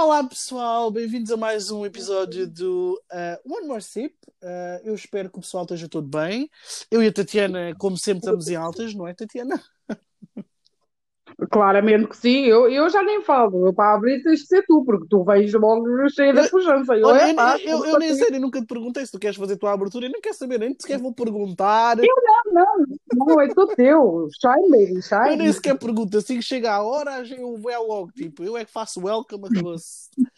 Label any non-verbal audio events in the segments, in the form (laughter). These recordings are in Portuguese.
Olá pessoal, bem-vindos a mais um episódio do uh, One More Sip. Uh, eu espero que o pessoal esteja todo bem. Eu e a Tatiana, como sempre, estamos em altas, não é, Tatiana? (laughs) Claramente que sim, eu, eu já nem falo, eu para abrir tens de ser tu, porque tu vens logo cheia da pujança. Eu, Olha, é eu, pá, eu, eu nem sei, eu nunca te perguntei se tu queres fazer a tua abertura, eu nem quero saber, nem sequer vou perguntar. Eu não, não, não, é tudo teu. Shine, baby, Eu nem shine. sequer pergunto, assim que chega a hora, eu vou é logo, tipo, eu é que faço welcome, acabou-se. (laughs)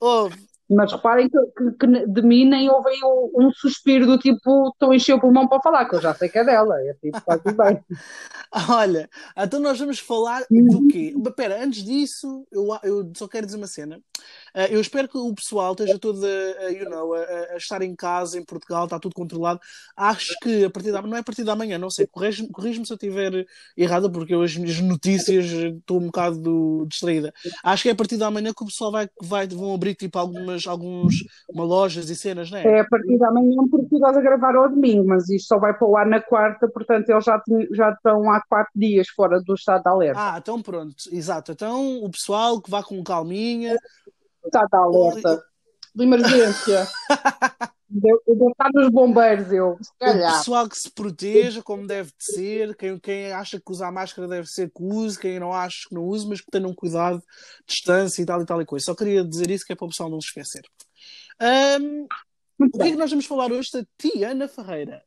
Oh, Mas reparem que, que- que de mim nem houve um, um suspiro do tipo, estou a encher o pulmão para falar, que eu já sei que é dela. É tipo, está tudo bem. (laughs) Olha, então nós vamos falar do quê? Espera, antes disso, eu, eu só quero dizer uma cena. Ah, eu espero que o pessoal esteja todo a, you know, a, a- estar em casa, em Portugal, está tudo controlado. Acho que a partir da, não é a partir da manhã, não sei, corrige-me corrige-me se eu estiver errada, porque eu as minhas notícias estou um bocado distraída. Acho que é a partir da manhã que o pessoal vai, vai vão abrir tipo algumas alguns, uma lojas e cenas, não é? É a partir da manhã, porque nós a gravar ao domingo, mas isto só vai para o ar na quarta, portanto eles já, tinham- já estão há quatro dias fora do estado de alerta. Ah, então pronto, exato. Então o pessoal que vá com calminha. Estado de alerta. De emergência. (laughs) Eu devo estar nos bombeiros, eu. Se O calhar. pessoal que se proteja como deve de ser, quem, quem acha que usar máscara deve ser que use, quem não acha que não use, mas que tenham cuidado, distância e tal e tal e coisa. Só queria dizer isso que é para o pessoal não se esquecer. Muito o que é que nós vamos falar hoje da Tiana Ferreira?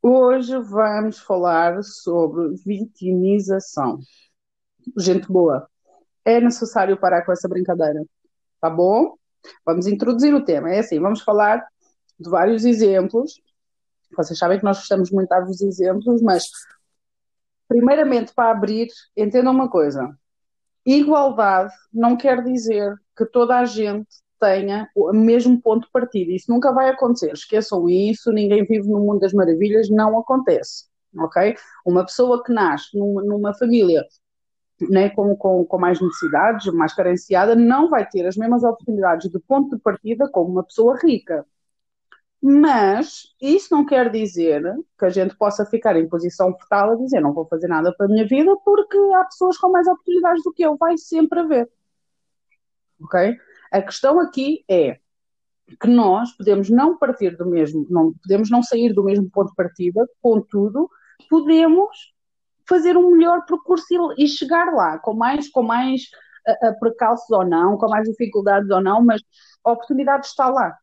Hoje vamos falar sobre vitimização. Gente boa, é necessário parar com essa brincadeira, tá bom? Vamos introduzir o tema. É assim, vamos falar de vários exemplos. Vocês sabem que nós gostamos muito de dar-vos exemplos, mas primeiramente para abrir, entendam uma coisa. Igualdade não quer dizer que toda a gente tenha o mesmo ponto de partida. Isso nunca vai acontecer. Esqueçam isso, ninguém vive no mundo das maravilhas, não acontece. Ok? Uma pessoa que nasce numa, numa família né, com, com, com mais necessidades, mais carenciada, não vai ter as mesmas oportunidades de ponto de partida como uma pessoa rica. Mas isso não quer dizer que a gente possa ficar em posição fetal a dizer não vou fazer nada para a minha vida porque há pessoas com mais oportunidades do que eu. Vai sempre haver. Ok? A questão aqui é que nós podemos não partir do mesmo, não, podemos não sair do mesmo ponto de partida, contudo, podemos fazer um melhor percurso e, e chegar lá, com mais, com mais uh, uh, precalços ou não, com mais dificuldades ou não, mas a oportunidade está lá,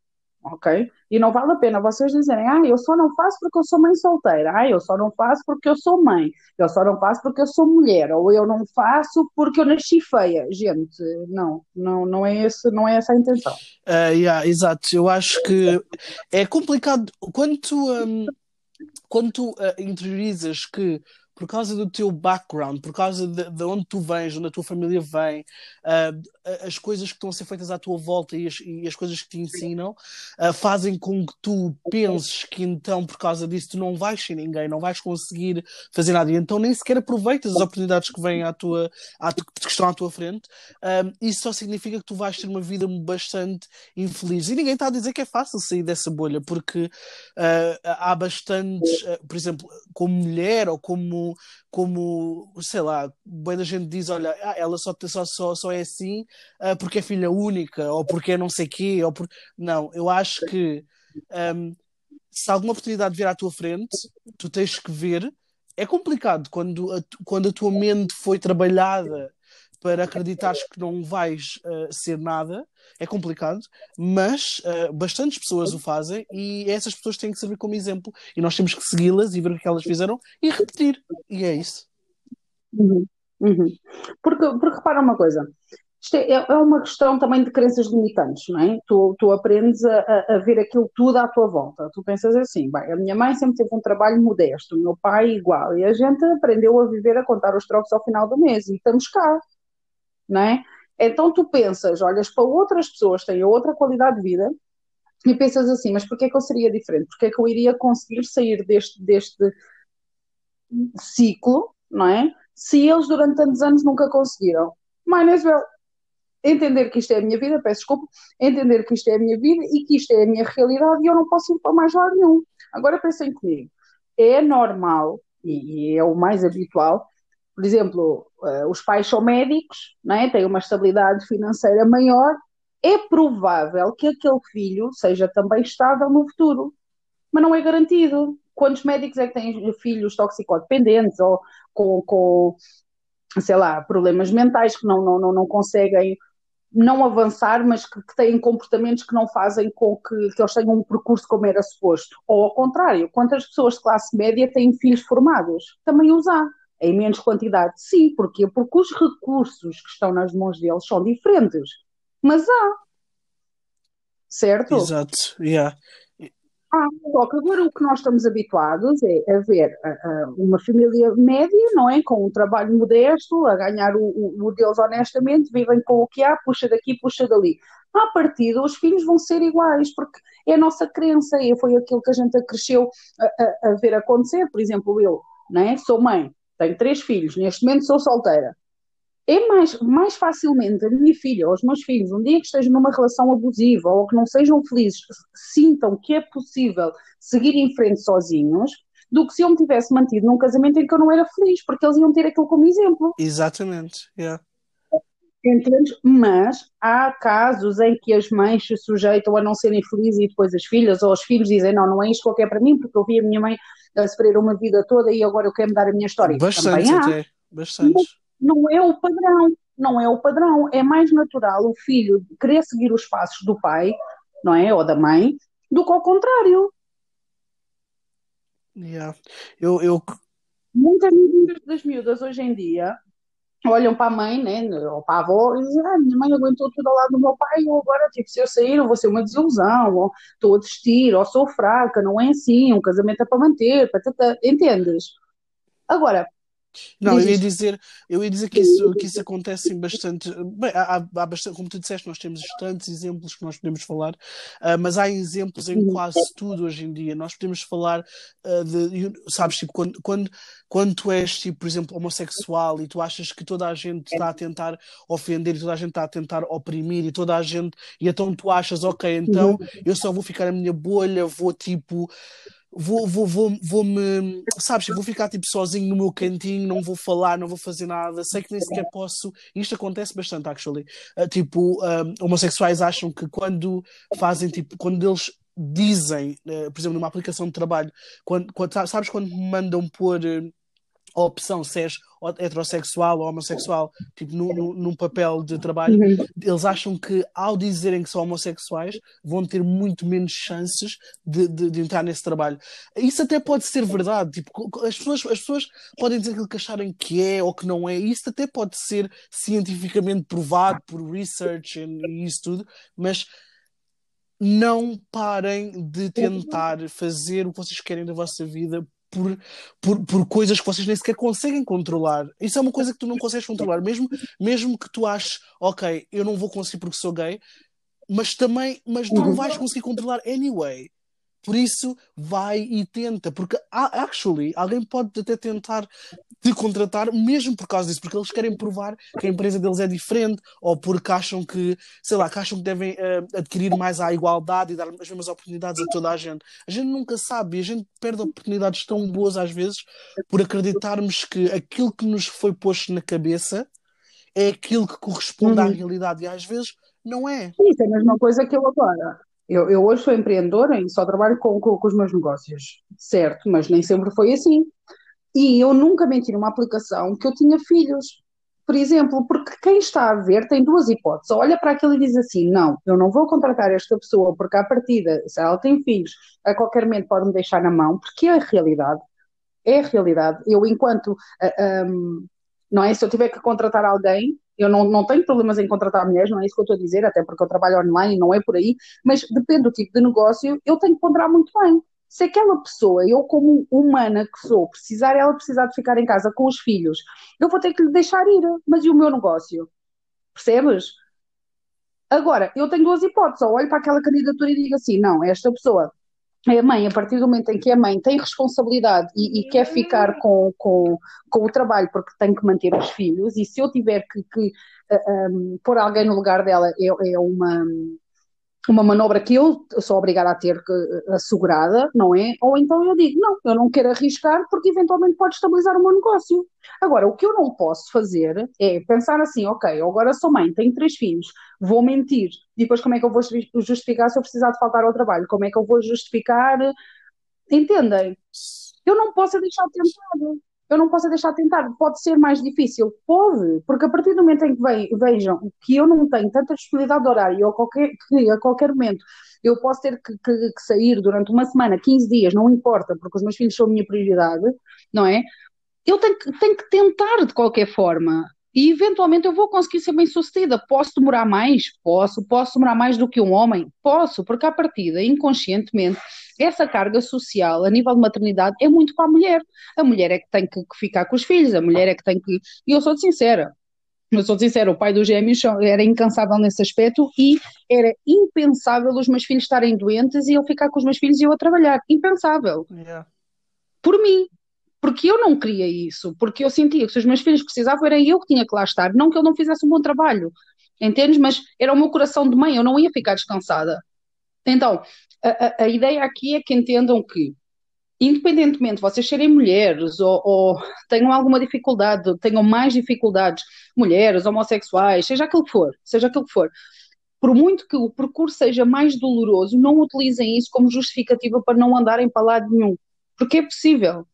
ok? E não vale a pena vocês dizerem, ah, eu só não faço porque eu sou mãe solteira, ah, eu só não faço porque eu sou mãe, eu só não faço porque eu sou mulher, ou eu não faço porque eu nasci feia. Gente, não, não, não é esse, não é essa a intenção. Ah, yeah, exato, eu acho que é complicado quando tu, hum, quando tu ah, interiorizas que por causa do teu background, por causa de, de onde tu vens, onde a tua família vem, ah, as coisas que estão a ser feitas à tua volta e as, e as coisas que te ensinam ah, fazem com que tu penses que então por causa disso tu não vais ser ninguém, não vais conseguir fazer nada e então nem sequer aproveitas as oportunidades que vêm à tua, à que estão à tua frente. Um, isso só significa que tu vais ter uma vida bastante infeliz. E ninguém está a dizer que é fácil sair dessa bolha, porque uh, há bastantes, uh, por exemplo, como mulher ou como, como sei lá, bem da gente diz: olha, ah, ela só, só, só, só é assim uh, porque é filha única ou porque é não sei quê. Ou por... Não, eu acho que um, se alguma oportunidade vier à tua frente, tu tens que ver. É complicado quando a, quando a tua mente foi trabalhada para acreditares que não vais uh, ser nada, é complicado, mas uh, bastantes pessoas o fazem e essas pessoas têm que servir como exemplo e nós temos que segui-las e ver o que elas fizeram e repetir. E é isso. Uhum, uhum. Porque, porque repara uma coisa, isto é, é uma questão também de crenças limitantes, não é? Tu, tu aprendes a, a- a ver aquilo tudo à tua volta. Tu pensas assim, bem, a minha mãe sempre teve um trabalho modesto, o meu pai igual, e a gente aprendeu a viver a contar os trocos ao final do mês e estamos cá, não é? Então tu pensas, olhas para outras pessoas que têm outra qualidade de vida e pensas assim, mas porquê é que eu seria diferente? Porquê é que eu iria conseguir sair deste, deste ciclo, não é? Se eles durante tantos anos nunca conseguiram. Mine as well. Entender que isto é a minha vida, peço desculpa, entender que isto é a minha vida e que isto é a minha realidade e eu não posso ir para mais lado nenhum. Agora pensem comigo, é normal, e é o mais habitual, por exemplo, uh, os pais são médicos, não é? têm uma estabilidade financeira maior, é provável que aquele filho seja também estável no futuro, mas não é garantido. Quantos médicos é que têm filhos toxicodependentes ou com, com sei lá, problemas mentais que não, não, não, não conseguem não avançar, mas que, que, têm comportamentos que não fazem com que, que, eles tenham um percurso como era suposto. Ou ao contrário, quantas pessoas de classe média têm filhos formados? Também os há. Em menos quantidade, sim. Porquê? Porque os recursos que estão nas mãos deles são diferentes. Mas há. Certo? Exato, yeah. Ah, agora o que nós estamos habituados é a ver uh, uma família média, não é? Com um trabalho modesto, a ganhar o, o, o deles honestamente, vivem com o que há, puxa daqui, puxa dali. À partida, os filhos vão ser iguais, porque é a nossa crença, e foi aquilo que a gente cresceu a, a, a ver acontecer. Por exemplo, eu, não é? Sou mãe, tenho três filhos, neste momento sou solteira é mais, mais facilmente a minha filha ou os meus filhos, um dia que estejam numa relação abusiva ou que não sejam felizes, sintam que é possível seguir em frente sozinhos, do que se eu me tivesse mantido num casamento em que eu não era feliz, porque eles iam ter aquilo como exemplo. Exatamente, yeah. Entendes? Mas há casos em que as mães se sujeitam a não serem felizes e depois as filhas ou os filhos dizem não, não é isto que para mim, porque eu vi a minha mãe a sofrer uma vida toda e agora eu quero mudar a minha história. Bastante até, bastante não é o padrão, não é o padrão. É mais natural o filho querer seguir os passos do pai, não é? Ou da mãe, do que ao contrário. Yeah. Eu, eu... Muitas das miúdas hoje em dia olham para a mãe, né, ou para a avó, e dizem, ah, minha mãe aguentou tudo ao lado do meu pai, ou agora, tipo, se eu sair, eu vou ser uma desilusão, ou estou a desistir, ou sou fraca, não é assim, um casamento é para manter, patata, entendes? Agora, não, eu ia dizer, eu ia dizer que isso, que isso acontece em bastante. Bem, há, há bastante, como tu disseste, nós temos tantos exemplos que nós podemos falar, uh, mas há exemplos em quase tudo hoje em dia. Nós podemos falar uh, de, sabes, tipo, quando, quando, quando tu és, tipo, por exemplo, homossexual e tu achas que toda a gente está a tentar ofender e toda a gente está a tentar oprimir e toda a gente, e então tu achas, ok, então eu só vou ficar na minha bolha, vou tipo vou, vou, vou, vou me, sabes, vou ficar tipo sozinho no meu cantinho, não vou falar, não vou fazer nada, sei que nem sequer posso. Isto acontece bastante, actually. Uh, tipo, um, homossexuais acham que quando fazem, tipo, quando eles dizem, uh, por exemplo, numa aplicação de trabalho, quando, quando sabes quando me mandam pôr. Uh, a opção se és heterossexual ou homossexual, tipo no, num papel de trabalho, uhum. eles acham que ao dizerem que são homossexuais vão ter muito menos chances de, de, de, entrar nesse trabalho. Isso até pode ser verdade, tipo, as pessoas, as pessoas podem dizer aquilo que acharem que é ou que não é, isso até pode ser cientificamente provado por research e isso tudo, mas não parem de tentar fazer o que vocês querem da vossa vida por, por, por coisas que vocês nem sequer conseguem controlar. Isso é uma coisa que tu não consegues controlar, mesmo, mesmo que tu aches, ok, eu não vou conseguir porque sou gay, mas também, mas tu não vais conseguir controlar anyway. Por isso, vai e tenta, porque actually alguém pode até tentar te contratar mesmo por causa disso, porque eles querem provar que a empresa deles é diferente, ou porque acham que, sei lá, que acham que devem uh, adquirir mais a igualdade e dar as mesmas oportunidades a toda a gente. A gente nunca sabe e a gente perde oportunidades tão boas às vezes por acreditarmos que aquilo que nos foi posto na cabeça é aquilo que corresponde uhum. à realidade e às vezes não é. Isso é a mesma coisa que eu agora. Eu, eu hoje sou empreendedora e só trabalho com, com, com os meus negócios, certo, mas nem sempre foi assim. E eu nunca menti numa aplicação que eu tinha filhos. Por exemplo, porque quem está a ver tem duas hipóteses. Olha para aquilo e diz assim: não, eu não vou contratar esta pessoa porque, à partida, se ela tem filhos, a qualquer momento pode-me deixar na mão, porque é a realidade. É a realidade. Eu, enquanto. Uh, ah, um, não é? Se eu tiver que contratar alguém, eu não, não tenho problemas em contratar mulheres, não é isso que eu estou a dizer, até porque eu trabalho online não é por aí, mas depende do tipo de negócio, eu tenho que ponderar muito bem. Se aquela pessoa, eu como humana que sou, precisar, ela precisar de ficar em casa com os filhos, eu vou ter que lhe deixar ir, mas e o meu negócio? Percebes? Agora, eu tenho duas hipóteses, ou olho para aquela candidatura e digo assim, não, esta pessoa a mãe, a partir do momento em que a mãe tem responsabilidade e, e quer ficar com, com, com, o trabalho porque tem que manter os filhos, e se eu tiver que, que uh, um, pôr alguém no lugar dela, é, é, uma, uma manobra que eu sou obrigada a ter assegurada, não é? Ou então eu digo, não, eu não quero arriscar porque eventualmente pode estabilizar o meu negócio. Agora, o que eu não posso fazer é pensar assim, ok, agora sou mãe, tenho três filhos, vou mentir, depois como é que eu vou justificar se eu precisar de faltar ao trabalho? Como é que eu vou justificar? Entendem? Eu não posso deixar de tentar eu não posso deixar de tentar. Pode ser mais difícil? Pode, porque a partir do momento em que vejam que eu não tenho tanta disponibilidade de horário a qualquer, que a qualquer momento eu posso ter que, que, que, sair durante uma semana, 15 dias, não importa, porque os meus filhos são a minha prioridade, não é? Eu tenho que, tenho que tentar de qualquer forma. E eventualmente eu vou conseguir ser bem sucedida. Posso demorar mais? Posso. Posso demorar mais do que um homem? Posso, porque à partida, inconscientemente, essa carga social a nível de maternidade é muito para a mulher. A mulher é que tem que, ficar com os filhos, a mulher é que tem que. E eu sou sincera, eu sou sincera, o pai dos gêmeos era incansável nesse aspecto e era impensável os meus filhos estarem doentes e eu ficar com os meus filhos e eu a trabalhar. Impensável. Yeah. Por mim. Porque eu não queria isso. Porque eu sentia que se os meus filhos precisavam, era eu que tinha que lá estar. Não que eu não fizesse um bom trabalho. Entendes? Mas era o meu coração de mãe, eu não ia ficar descansada. Então, a, a, ideia aqui é que entendam que, independentemente de vocês serem mulheres ou, ou, tenham alguma dificuldade, tenham mais dificuldades, mulheres, homossexuais, seja aquilo que for, seja aquilo que for, por muito que o percurso seja mais doloroso, não utilizem isso como justificativa para não andarem para lado nenhum, porque é possível.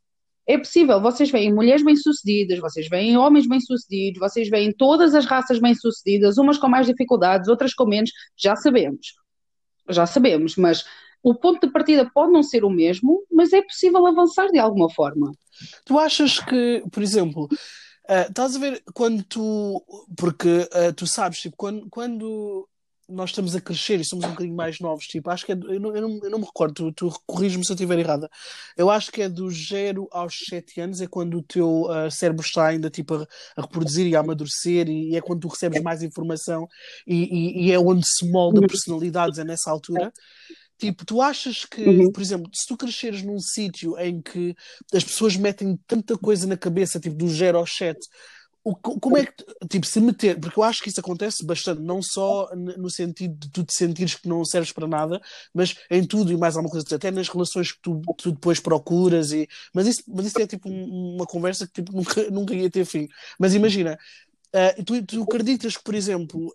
É possível, vocês veem mulheres bem-sucedidas, vocês veem homens bem-sucedidos, vocês veem todas as raças bem-sucedidas, umas com mais dificuldades, outras com menos, já sabemos já sabemos, mas o ponto de partida pode não ser o mesmo, mas é possível avançar de alguma forma. Tu achas que, por exemplo, uh, estás a ver quando tu. Porque uh, tu sabes, tipo, quando, quando nós estamos a crescer e somos um bocadinho mais novos, tipo, acho que é, eu, não, eu, não, eu não me recordo, tu, tu corriges-me se eu estiver errada. Eu acho que é do 0 aos 7 anos, é quando o teu uh, cérebro está ainda tipo a, a, reproduzir e a amadurecer, e é quando tu recebes mais informação e, e, e é onde se molda uhum. personalidades, é nessa altura. Tipo, tu achas que, uhum. por exemplo, se tu cresceres num sítio em que as pessoas metem tanta coisa na cabeça, tipo, do 0 aos 7, o, como é que, tipo, se meter, porque eu acho que isso acontece bastante, não só no sentido de tu te sentires que não serves para nada, mas em tudo e mais alguma coisa, até nas relações que tu, tu depois procuras, e, mas, isso, mas isso é tipo uma conversa que tipo, (laughs) nunca, nunca ia ter fim. Mas imagina, uh, tu, tu acreditas que, por exemplo,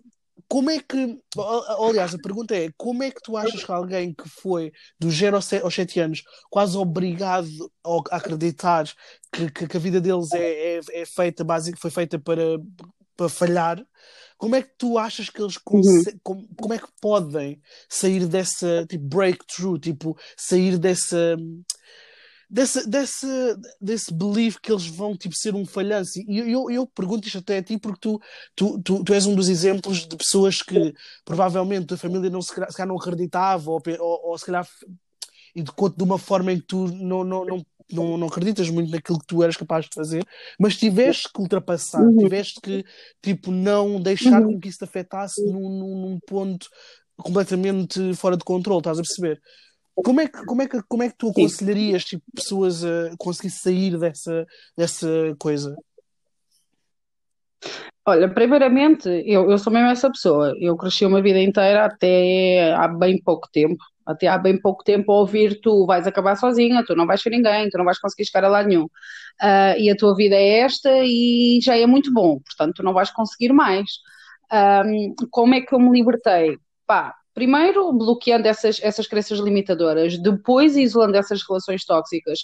como é que. Aliás, a pergunta é: como é que tu achas que alguém que foi dos 0 aos 7 anos quase obrigado a acreditar que, que, que a vida deles é, é, é, feita, básica, foi feita para, para falhar, como é que tu achas que eles uhum. como, como é que podem sair dessa tipo breakthrough, tipo, sair dessa desse, desse, desse belief que eles vão tipo, ser um falhanço. E eu, eu, eu, pergunto isto até a ti porque tu, tu, tu, tu és um dos exemplos de pessoas que provavelmente a família não se, se calhar não acreditava ou, ou, ou se calhar e de, de uma forma em que tu não, não, não, não, não acreditas muito naquilo que tu eras capaz de fazer, mas tiveste que ultrapassar, uhum. tiveste que tipo, não deixar uhum. com que isso te afetasse num, num, num ponto completamente fora de controle, estás a perceber? Como é que, como é que, como é que tu aconselharias tipo, pessoas a conseguir sair dessa, dessa coisa? Olha, primeiramente, eu, eu sou mesmo essa pessoa. Eu cresci uma vida inteira até há bem pouco tempo. Até há bem pouco tempo a ouvir tu vais acabar sozinha, tu não vais ser ninguém, tu não vais conseguir chegar a lá nenhum. Uh, e a tua vida é esta e já é muito bom, portanto tu não vais conseguir mais. Um, como é que eu me libertei? Pá, primeiro bloqueando essas, essas crenças limitadoras, depois isolando essas relações tóxicas,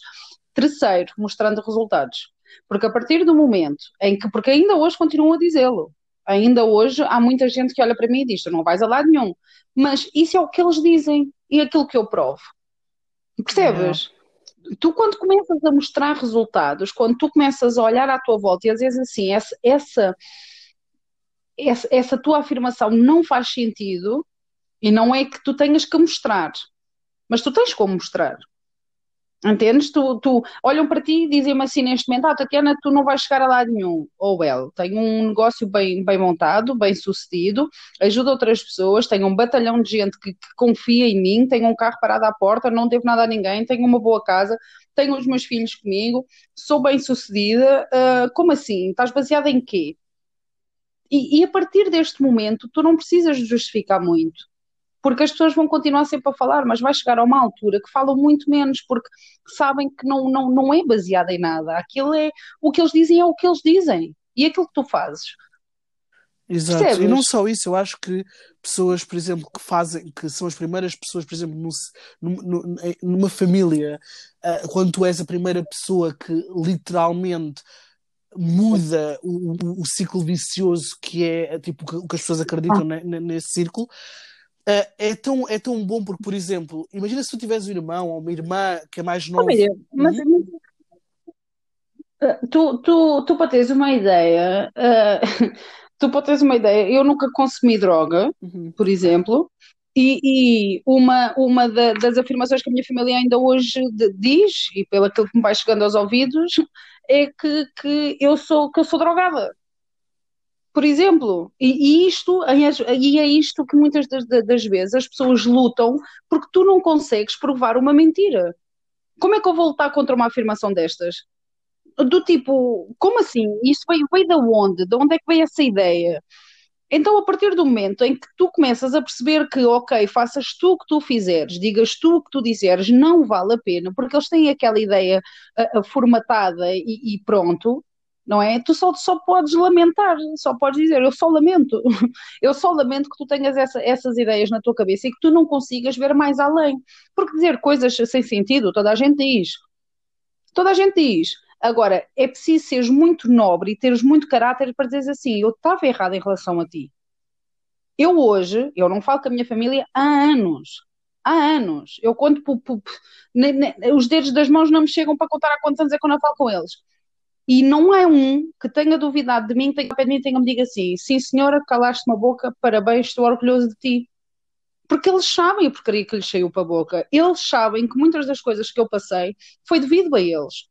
terceiro, mostrando resultados. Porque a partir do momento em que, porque ainda hoje continuam a dizê-lo, ainda hoje há muita gente que olha para mim e diz: Tu não vais a lado nenhum. Mas isso é o que eles dizem e aquilo que eu provo. Percebes? É. Tu, quando começas a mostrar resultados, quando tu começas a olhar à tua volta e às vezes assim, essa, essa, essa, essa tua afirmação não faz sentido, e não é que tu tenhas que mostrar, mas tu tens como mostrar. Entendes? Tu, tu olham para ti e dizem-me assim neste momento: Ah, Tatiana, tu não vais chegar a lado nenhum. Ou oh, well, tenho um negócio bem, bem montado, bem sucedido, ajuda outras pessoas, tenho um batalhão de gente que, que, confia em mim, tenho um carro parado à porta, não devo nada a ninguém, tenho uma boa casa, tenho os meus filhos comigo, sou bem sucedida. Uh, como assim? Estás baseada em quê? E, e a partir deste momento, tu não precisas justificar muito porque as pessoas vão continuar sempre a falar, mas vai chegar a uma altura que falam muito menos, porque sabem que não, não, não é baseado em nada. Aquilo é o que eles dizem, é o que eles dizem. E aquilo que tu fazes. Exato, Percebes? e não só isso, eu acho que pessoas, por exemplo, que fazem, que são as primeiras pessoas, por exemplo, num, numa família, uh, quando tu és a primeira pessoa que literalmente muda o, o, o ciclo vicioso que é tipo o que as pessoas acreditam ah. nesse círculo, uh, é, tão, é tão bom porque, por exemplo, imagina se tu tivesse um irmão ou uma irmã que é mais nova. Mas, uhum. uh, tu, tu, tu, para teres uma ideia, uh, (laughs) tu para teres uma ideia, eu nunca consumi droga, uhum. por exemplo. E, e, uma, uma da, das afirmações que a minha família ainda hoje diz, e pelo aquilo que me vai chegando aos ouvidos, é que, que, eu, sou, que eu sou drogada. Por exemplo, e, e isto e é isto que muitas das, das vezes as pessoas lutam porque tu não consegues provar uma mentira. Como é que eu vou lutar contra uma afirmação destas? Do tipo, como assim? Isto veio, veio de onde? De onde é que veio essa ideia? Então, a partir do momento em que tu começas a perceber que, ok, faças tu o que tu fizeres, digas tu o que tu disseres, não vale a pena, porque eles têm aquela ideia uh, formatada e, e, pronto, não é? Tu só, só podes lamentar, só podes dizer, eu só lamento, (laughs) eu só lamento que tu tenhas essa, essas ideias na tua cabeça e que tu não consigas ver mais além. Porque dizer coisas sem sentido, toda a gente diz. Toda a gente diz. Agora, é preciso seres muito nobre e teres muito caráter para dizeres assim: eu estava errado em relação a ti. Eu hoje, eu não falo com a minha família há anos. Há anos. Eu conto, pu, pu, os dedos das mãos não me chegam para contar há quantos anos é que eu não falo com eles. E não é um que tenha duvidado de mim, que tenha pé de mim, tenha me diga assim: sim, senhora, calaste uma boca, parabéns, estou orgulhoso de ti. Porque eles sabem a porcaria que lhes saiu para a boca. Eles sabem que muitas das coisas que eu passei foi devido a eles.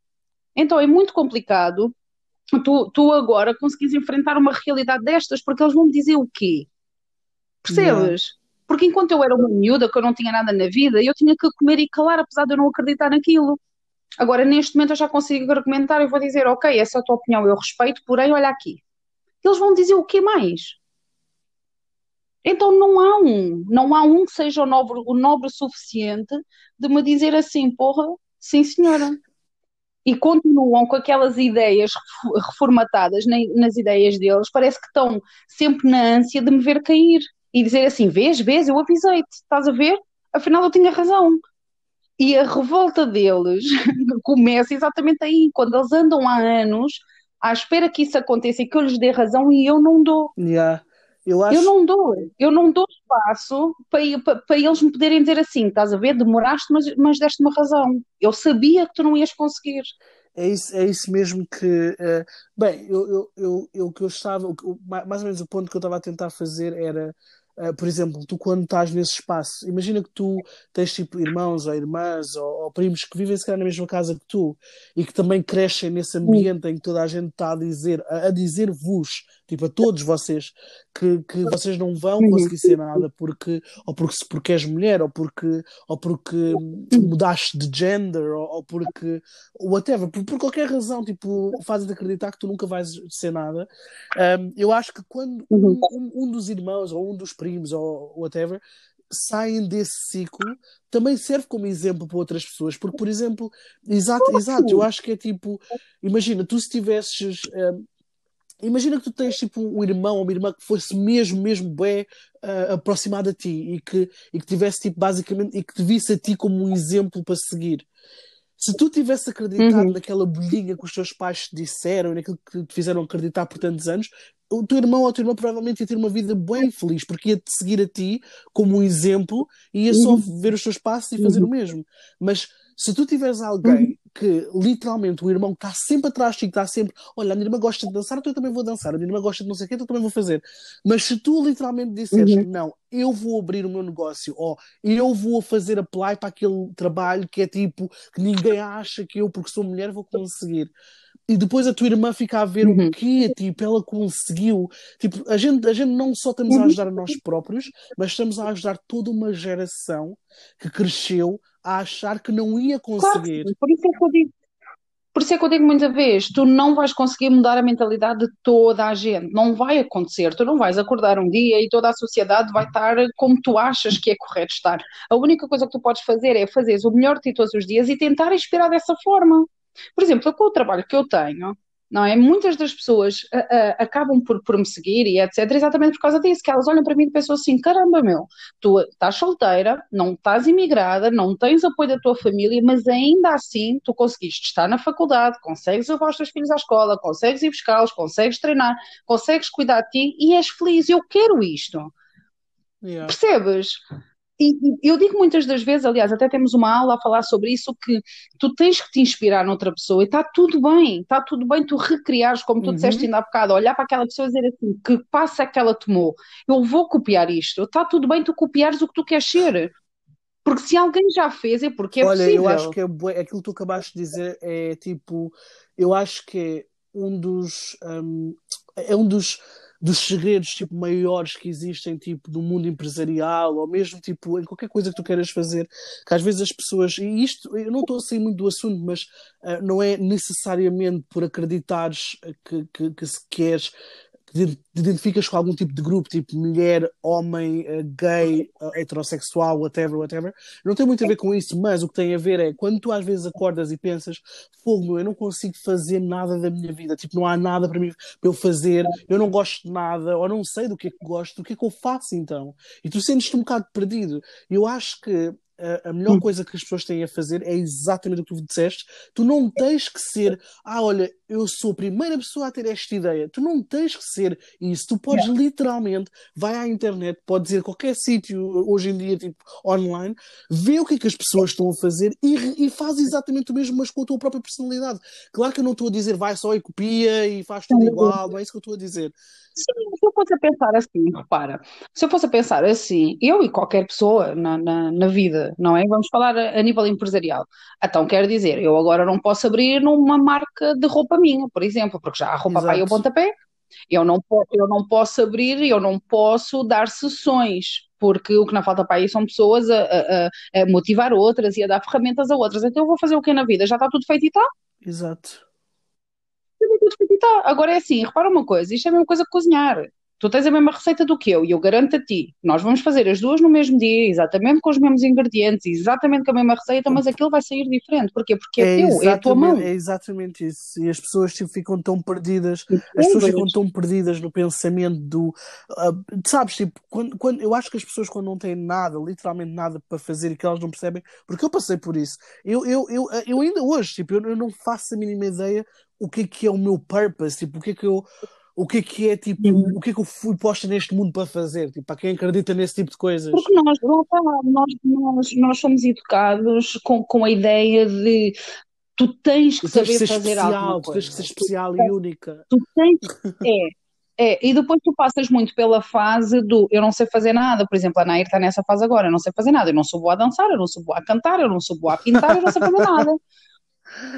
Então é muito complicado tu, tu agora conseguires enfrentar uma realidade destas, porque eles vão me dizer o quê? Percebes? Porque enquanto eu era uma miúda, que eu não tinha nada na vida, eu tinha que comer e calar, apesar de eu não acreditar naquilo. Agora, neste momento, eu já consigo argumentar e vou dizer, ok, essa é a tua opinião, eu respeito, porém, olha aqui. Eles vão dizer o que mais? Então não há um, não há um que seja o nobre, o nobre suficiente de me dizer assim, porra, sim senhora e continuam com aquelas ideias reformatadas nas ideias deles, parece que estão sempre na ânsia de me ver cair e dizer assim: vês, vês, eu avisei-te, estás a ver? Afinal eu tinha razão. E a revolta deles (laughs) começa exatamente aí, quando eles andam há anos à espera que isso aconteça e que eu lhes dê razão e eu não dou. Yeah. Eu, acho... eu não dou, eu não dou espaço para, para, para, eles me poderem dizer assim, estás a ver, demoraste, mas, mas deste-me razão. Eu sabia que tu não ias conseguir. É isso, é isso mesmo que. Uh, bem, eu, eu, eu, eu, que eu estava. Mais ou menos o ponto que eu estava a tentar fazer era Uh, por exemplo, tu quando estás nesse espaço, imagina que tu tens tipo irmãos ou irmãs ou, ou primos que vivem se calhar na mesma casa que tu e que também crescem nesse ambiente em que toda a gente está a dizer, a, a dizer-vos, tipo a todos vocês, que, que vocês não vão conseguir ser nada porque, ou porque, porque és mulher, ou porque, ou porque mudaste de gender, ou, ou porque whatever, por, por qualquer razão, tipo, fazem-te acreditar que tu nunca vais ser nada. Um, eu acho que quando um, um, um dos irmãos ou um dos primos primos ou whatever, saem desse ciclo, também serve como exemplo para outras pessoas. Porque, por exemplo, exato, exato, eu acho que é tipo, imagina, tu se tivesses. Um, imagina que tu tens tipo um irmão ou uma irmã que fosse mesmo, mesmo bem uh, aproximado a ti e que, e que tivesse tipo basicamente e que te visse a ti como um exemplo para seguir. Se tu tivesse acreditado uhum. naquela bolinha que os teus pais te disseram, naquilo que te fizeram acreditar por tantos anos, o teu irmão ou a tua irmã provavelmente ia ter uma vida bem feliz, porque ia-te seguir a ti como um exemplo e ia só uhum. ver os teus passos e fazer uhum. o mesmo. Mas se tu tiveres alguém uhum. que literalmente o irmão está sempre atrás de ti, está sempre, olha, a minha irmã gosta de dançar, então eu também vou dançar, a minha irmã gosta de não sei o quê, então eu também vou fazer. Mas se tu literalmente disseres, uhum. não, eu vou abrir o meu negócio, ou eu vou fazer apply para aquele trabalho que é tipo, que ninguém acha que eu, porque sou mulher, vou conseguir e depois a tua irmã fica a ver uhum. o quê? Tipo, ela conseguiu. Tipo, a gente, a gente não só estamos a uhum. ajudar a nós próprios, mas estamos a ajudar toda uma geração que cresceu a achar que não ia conseguir. Claro, por isso é que eu digo. Por isso é que eu digo muita vez, tu não vais conseguir mudar a mentalidade de toda a gente, não vai acontecer, tu não vais acordar um dia e toda a sociedade vai estar como tu achas que é correto estar. A única coisa que tu podes fazer é fazer o melhor de ti todos os dias e tentar inspirar dessa forma. Por exemplo, com o trabalho que eu tenho, não é? Muitas das pessoas uh, uh, acabam por, por me seguir e etc, exatamente por causa disso, que elas olham para mim e pensam assim, caramba meu, tu estás solteira, não estás imigrada, não tens apoio da tua família, mas ainda assim tu conseguiste estar na faculdade, consegues levar os teus filhos à escola, consegues ir buscá-los, consegues treinar, consegues cuidar de ti e és feliz, eu quero isto. Yeah. Percebes? E, eu digo muitas das vezes, aliás, até temos uma aula a falar sobre isso, que tu tens que te inspirar noutra pessoa e está tudo bem, está tudo bem tu recriares, como tu uhum. disseste ainda há bocado, olhar para aquela pessoa e dizer assim, que passa é que ela tomou, eu vou copiar isto, está tudo bem tu copiares o que tu queres ser. Porque se alguém já fez é porque é Olha, possível. eu acho que é, aquilo que tu acabaste de dizer é tipo, eu acho que é um dos, um, é um dos dos segredos tipo maiores que existem tipo no mundo empresarial ou mesmo tipo em qualquer coisa que tu queiras fazer que às vezes as pessoas e isto eu não estou a sair muito do assunto mas uh, não é necessariamente por acreditares que, que, que se queres te identificas com algum tipo de grupo, tipo mulher, homem, eh, gay, eh, heterossexual, whatever, whatever, não tem muito a ver com isso, mas o que tem a ver é quando tu às vezes acordas e pensas, fogo, eu não consigo fazer nada da minha vida, tipo, não há nada para mim para eu fazer, eu não gosto de nada, ou não sei do que é que gosto, do que é que eu faço então? E tu sentes-te um bocado perdido. Eu acho que a, melhor hum. coisa que as pessoas têm a fazer é exatamente o que tu disseste. Tu não tens que ser, ah, olha, eu sou a primeira pessoa a ter esta ideia. Tu não tens que ser isso. Tu podes yeah. literalmente, vai à internet, podes ir a qualquer sítio hoje em dia, tipo online, ver o que é que as pessoas estão a fazer e, e faz exatamente o mesmo, mas com a tua própria personalidade. Claro que eu não estou a dizer vai só e copia e faz tudo igual, não é isso que eu estou a dizer. Sim, se eu fosse a pensar assim, repara, se eu fosse a pensar assim, eu e qualquer pessoa na, na, na vida, não é? Vamos falar a, a, nível empresarial. Então, quero dizer, eu agora não posso abrir numa marca de roupa minha, por exemplo, porque já há roupa para aí ao pontapé, eu não, eu não posso abrir, eu não posso dar sessões, porque o que não falta para aí são pessoas a, a, a motivar outras e a dar ferramentas a outras. Então eu vou fazer o que na vida? Já está tudo feito e tal? Exato. Tá, agora é assim, repara uma coisa, isto é a mesma coisa que cozinhar. Tu tens a mesma receita do que eu e eu garanto a ti, nós vamos fazer as duas no mesmo dia, exatamente com os mesmos ingredientes, exatamente com a mesma receita, mas aquilo vai sair diferente. Porquê? Porque é, é teu, é a tua mão. É exatamente isso. E as pessoas tipo, ficam tão perdidas, as pessoas ficam tão perdidas no pensamento do. Uh, sabes, tipo, quando, quando, eu acho que as pessoas quando não têm nada, literalmente nada para fazer e que elas não percebem, porque eu passei por isso. Eu, eu, eu, eu ainda hoje, tipo, eu, eu não faço a mínima ideia o que é que é o meu purpose, tipo, o que é que eu o que é que é tipo, o que é que eu fui posta neste mundo para fazer, tipo, para quem acredita nesse tipo de coisas. Porque nós, nós, nós, nós somos educados com, com a ideia de tu tens que tu saber que fazer algo. Tu tens que ser especial tu, e única. Tu tens, é, é, e depois tu passas muito pela fase do eu não sei fazer nada, por exemplo, a Nair está nessa fase agora, eu não sei fazer nada, eu não sou boa a dançar, eu não sou boa a cantar, eu não sou boa a pintar, eu não sei fazer nada. (laughs)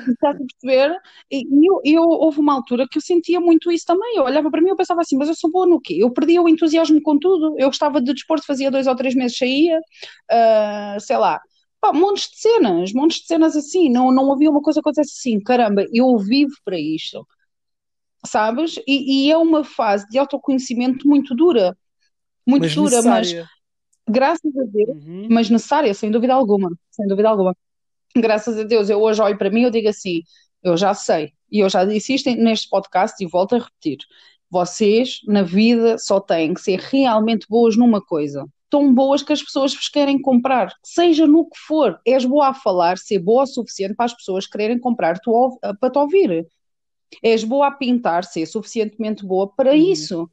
Estás a perceber? E eu, eu, houve uma altura que eu sentia muito isso também. Eu olhava para mim e pensava assim, mas eu sou boa no quê? Eu perdia o entusiasmo com tudo. Eu gostava de desporto, fazia dois ou três meses saía, uh, sei lá. Pá, montes de cenas, montes de cenas assim. Não, não havia uma coisa que acontecesse assim, caramba, eu vivo para isto. Sabes? E, e é uma fase de autoconhecimento muito dura. Muito mas dura, necessária. mas graças a Deus, uhum. mas necessária, sem dúvida alguma. Sem dúvida alguma graças a Deus, eu hoje olho para mim e digo assim, eu já sei, e eu já disse isto neste podcast e volto a repetir, vocês na vida só têm que ser realmente boas numa coisa, tão boas que as pessoas vos querem comprar, seja no que for, és boa a falar, ser boa o suficiente para as pessoas quererem comprar tu, para te ouvir, és boa a pintar, ser suficientemente boa para uhum. isso.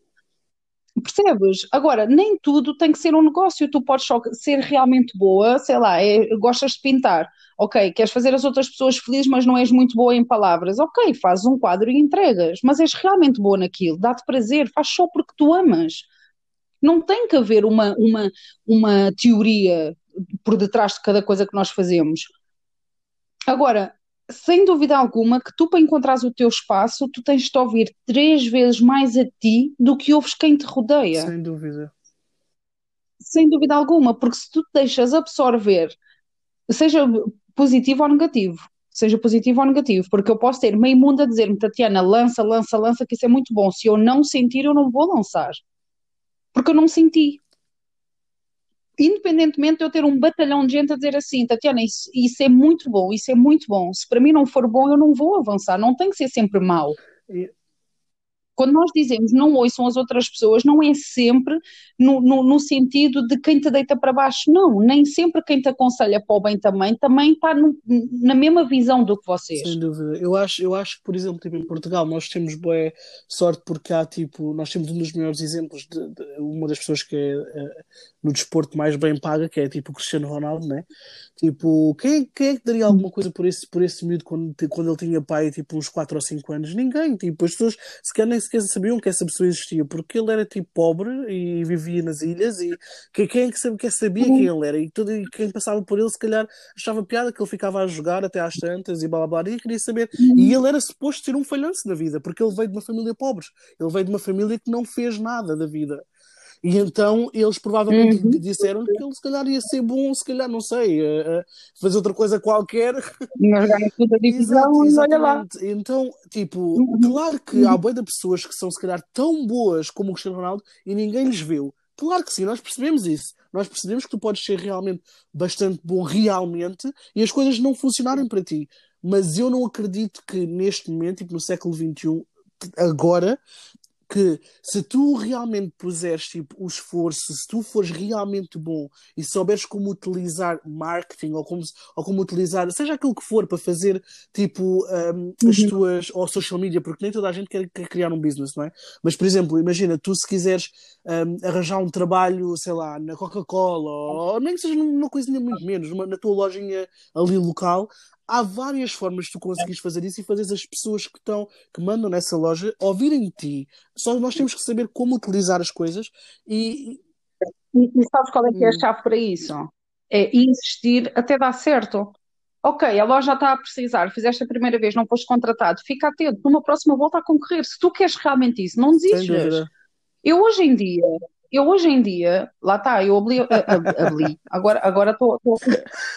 Percebes? Agora, nem tudo tem que ser um negócio, tu podes só ser realmente boa, sei lá, é, gostas de pintar, ok, queres fazer as outras pessoas felizes, mas não és muito boa em palavras, ok, fazes um quadro e entregas, mas és realmente boa naquilo, dá-te prazer, faz só porque tu amas. Não tem que haver uma, uma, uma teoria por detrás de cada coisa que nós fazemos. Agora, sem dúvida alguma que tu para encontrares o teu espaço, tu tens de ouvir três vezes mais a ti do que ouves quem te rodeia. Sem dúvida. Sem dúvida alguma, porque se tu te deixas absorver, seja positivo ou negativo, seja positivo ou negativo, porque eu posso ter meio mundo a dizer-me, Tatiana, lança, lança, lança, que isso é muito bom. Se eu não sentir, eu não vou lançar. Porque eu não senti. Independentemente de eu ter um batalhão de gente a dizer assim, Tatiana, isso, isso é muito bom, isso é muito bom. Se para mim não for bom, eu não vou avançar. Não tem que ser sempre mau. Quando nós dizemos não ouçam as outras pessoas, não é sempre no, no, no sentido de quem te deita para baixo. Não, nem sempre quem te aconselha para o bem também, também está no- na mesma visão do que vocês. Sem dúvida. Eu acho, eu acho que, por exemplo, tipo, em Portugal nós temos boa sorte porque há, tipo, nós temos um dos melhores exemplos de, de uma das pessoas que é eh, no desporto mais bem paga, que é tipo o Cristiano Ronaldo, né? Tipo, quem, quem é que daria alguma coisa por esse, por esse miúdo quando, quando ele tinha pai, tipo, uns 4 ou 5 anos? Ninguém. Tipo, as pessoas sequer nem sequer sabiam que essa pessoa existia, porque ele era, tipo, pobre e vivia nas ilhas e que- quem é que sabia, quem sabia quem ele era? E, tudo, e quem passava por ele, se calhar, achava piada que ele ficava a jogar até às tantas e blá blá blá, ninguém queria saber. E ele era suposto ser um falhanço na vida, porque ele veio de uma família pobre. Ele veio de uma família que não fez nada da vida. E então eles provavelmente Uhum. disseram que ele se calhar ia ser bom, se calhar, não sei, eh, eh, fazer outra coisa qualquer. Nós ganhamos toda a divisão (laughs) e olha lá. Então, tipo, Uhum. claro que há boia de pessoas que são se calhar tão boas como o Cristiano Ronaldo e ninguém lhes viu. Claro que sim, nós percebemos isso. Nós percebemos que tu podes ser realmente bastante bom realmente e as coisas não funcionarem para ti. Mas eu não acredito que neste momento, tipo no século XXI, agora, que se tu realmente puseres tipo, o esforço, se tu fores realmente bom e souberes como utilizar marketing ou como, ou como utilizar, seja aquilo que for, para fazer tipo um, as Uhum. tuas ou social media, porque nem toda a gente quer, quer criar um business, não é? Mas, por exemplo, imagina, tu se quiseres um, arranjar um trabalho, sei lá, na Coca-Cola ou, ou nem que seja numa coisinha muito menos, numa- na tua lojinha ali local, há várias formas de tu conseguires fazer isso e fazeres as pessoas que estão, que mandam nessa loja ouvirem ti. Só nós temos que saber como utilizar as coisas e E, e sabes qual é que é a Hum. chave para isso? É insistir até dar certo. Ok, a loja está a precisar, fizeste a primeira vez, não foste contratado, fica atento, numa próxima volta a concorrer. Se tu queres realmente isso, não desistas. Eu hoje em dia, eu hoje em dia, lá está, eu abri, a- a- abri, agora agora estou,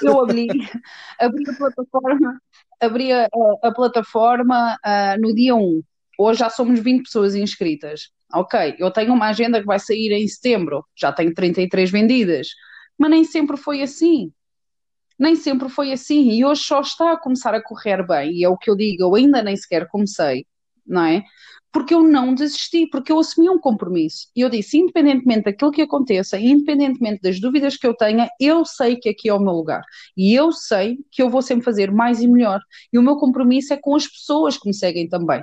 eu abri, (laughs) abri a plataforma, abri a, a- plataforma ah, no dia 1. Hoje já somos 20 pessoas inscritas. Ok, eu tenho uma agenda que vai sair em setembro, já tenho 33 vendidas, mas nem sempre foi assim. Nem sempre foi assim, e hoje só está a começar a correr bem, e é o que eu digo, eu ainda nem sequer comecei, não é? Porque eu não desisti, porque eu assumi um compromisso. E eu disse, independentemente daquilo que aconteça, independentemente das dúvidas que eu tenha, eu sei que aqui é o meu lugar. E eu sei que eu vou sempre fazer mais e melhor. E o meu compromisso é com as pessoas que me seguem também.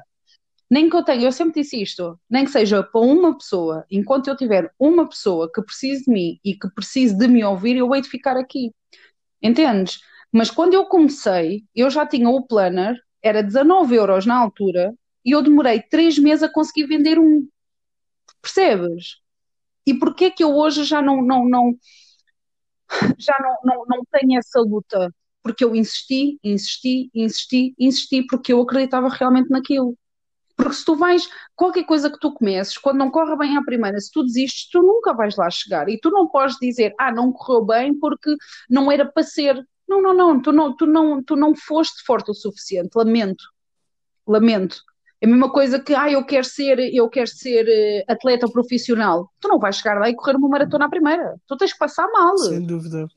Nem que eu tenha, eu sempre disse isto, nem que seja para uma pessoa, enquanto eu tiver uma pessoa que precise de mim e que precise de me ouvir, eu hei de ficar aqui. Entendes? Mas quando eu comecei, eu já tinha o planner, era 19 euros na altura, e eu demorei 3 meses a conseguir vender um. Percebes? E porquê que eu hoje já não, não, não, já não, não, não tenho essa luta? Porque eu insisti, insisti, insisti, insisti, porque eu acreditava realmente naquilo. Porque se tu vais, qualquer coisa que tu comeces, quando não corre bem à primeira, se tu desistes, tu nunca vais lá chegar. E tu não podes dizer, ah, não correu bem porque não era para ser. Não, não, não, tu não, tu não, tu não foste forte o suficiente, lamento. Lamento. É a mesma coisa que, ah, eu quero ser, eu quero ser eh, atleta profissional. Tu não vais chegar lá e correr uma maratona à primeira. Tu tens que passar mal. Sem dúvida.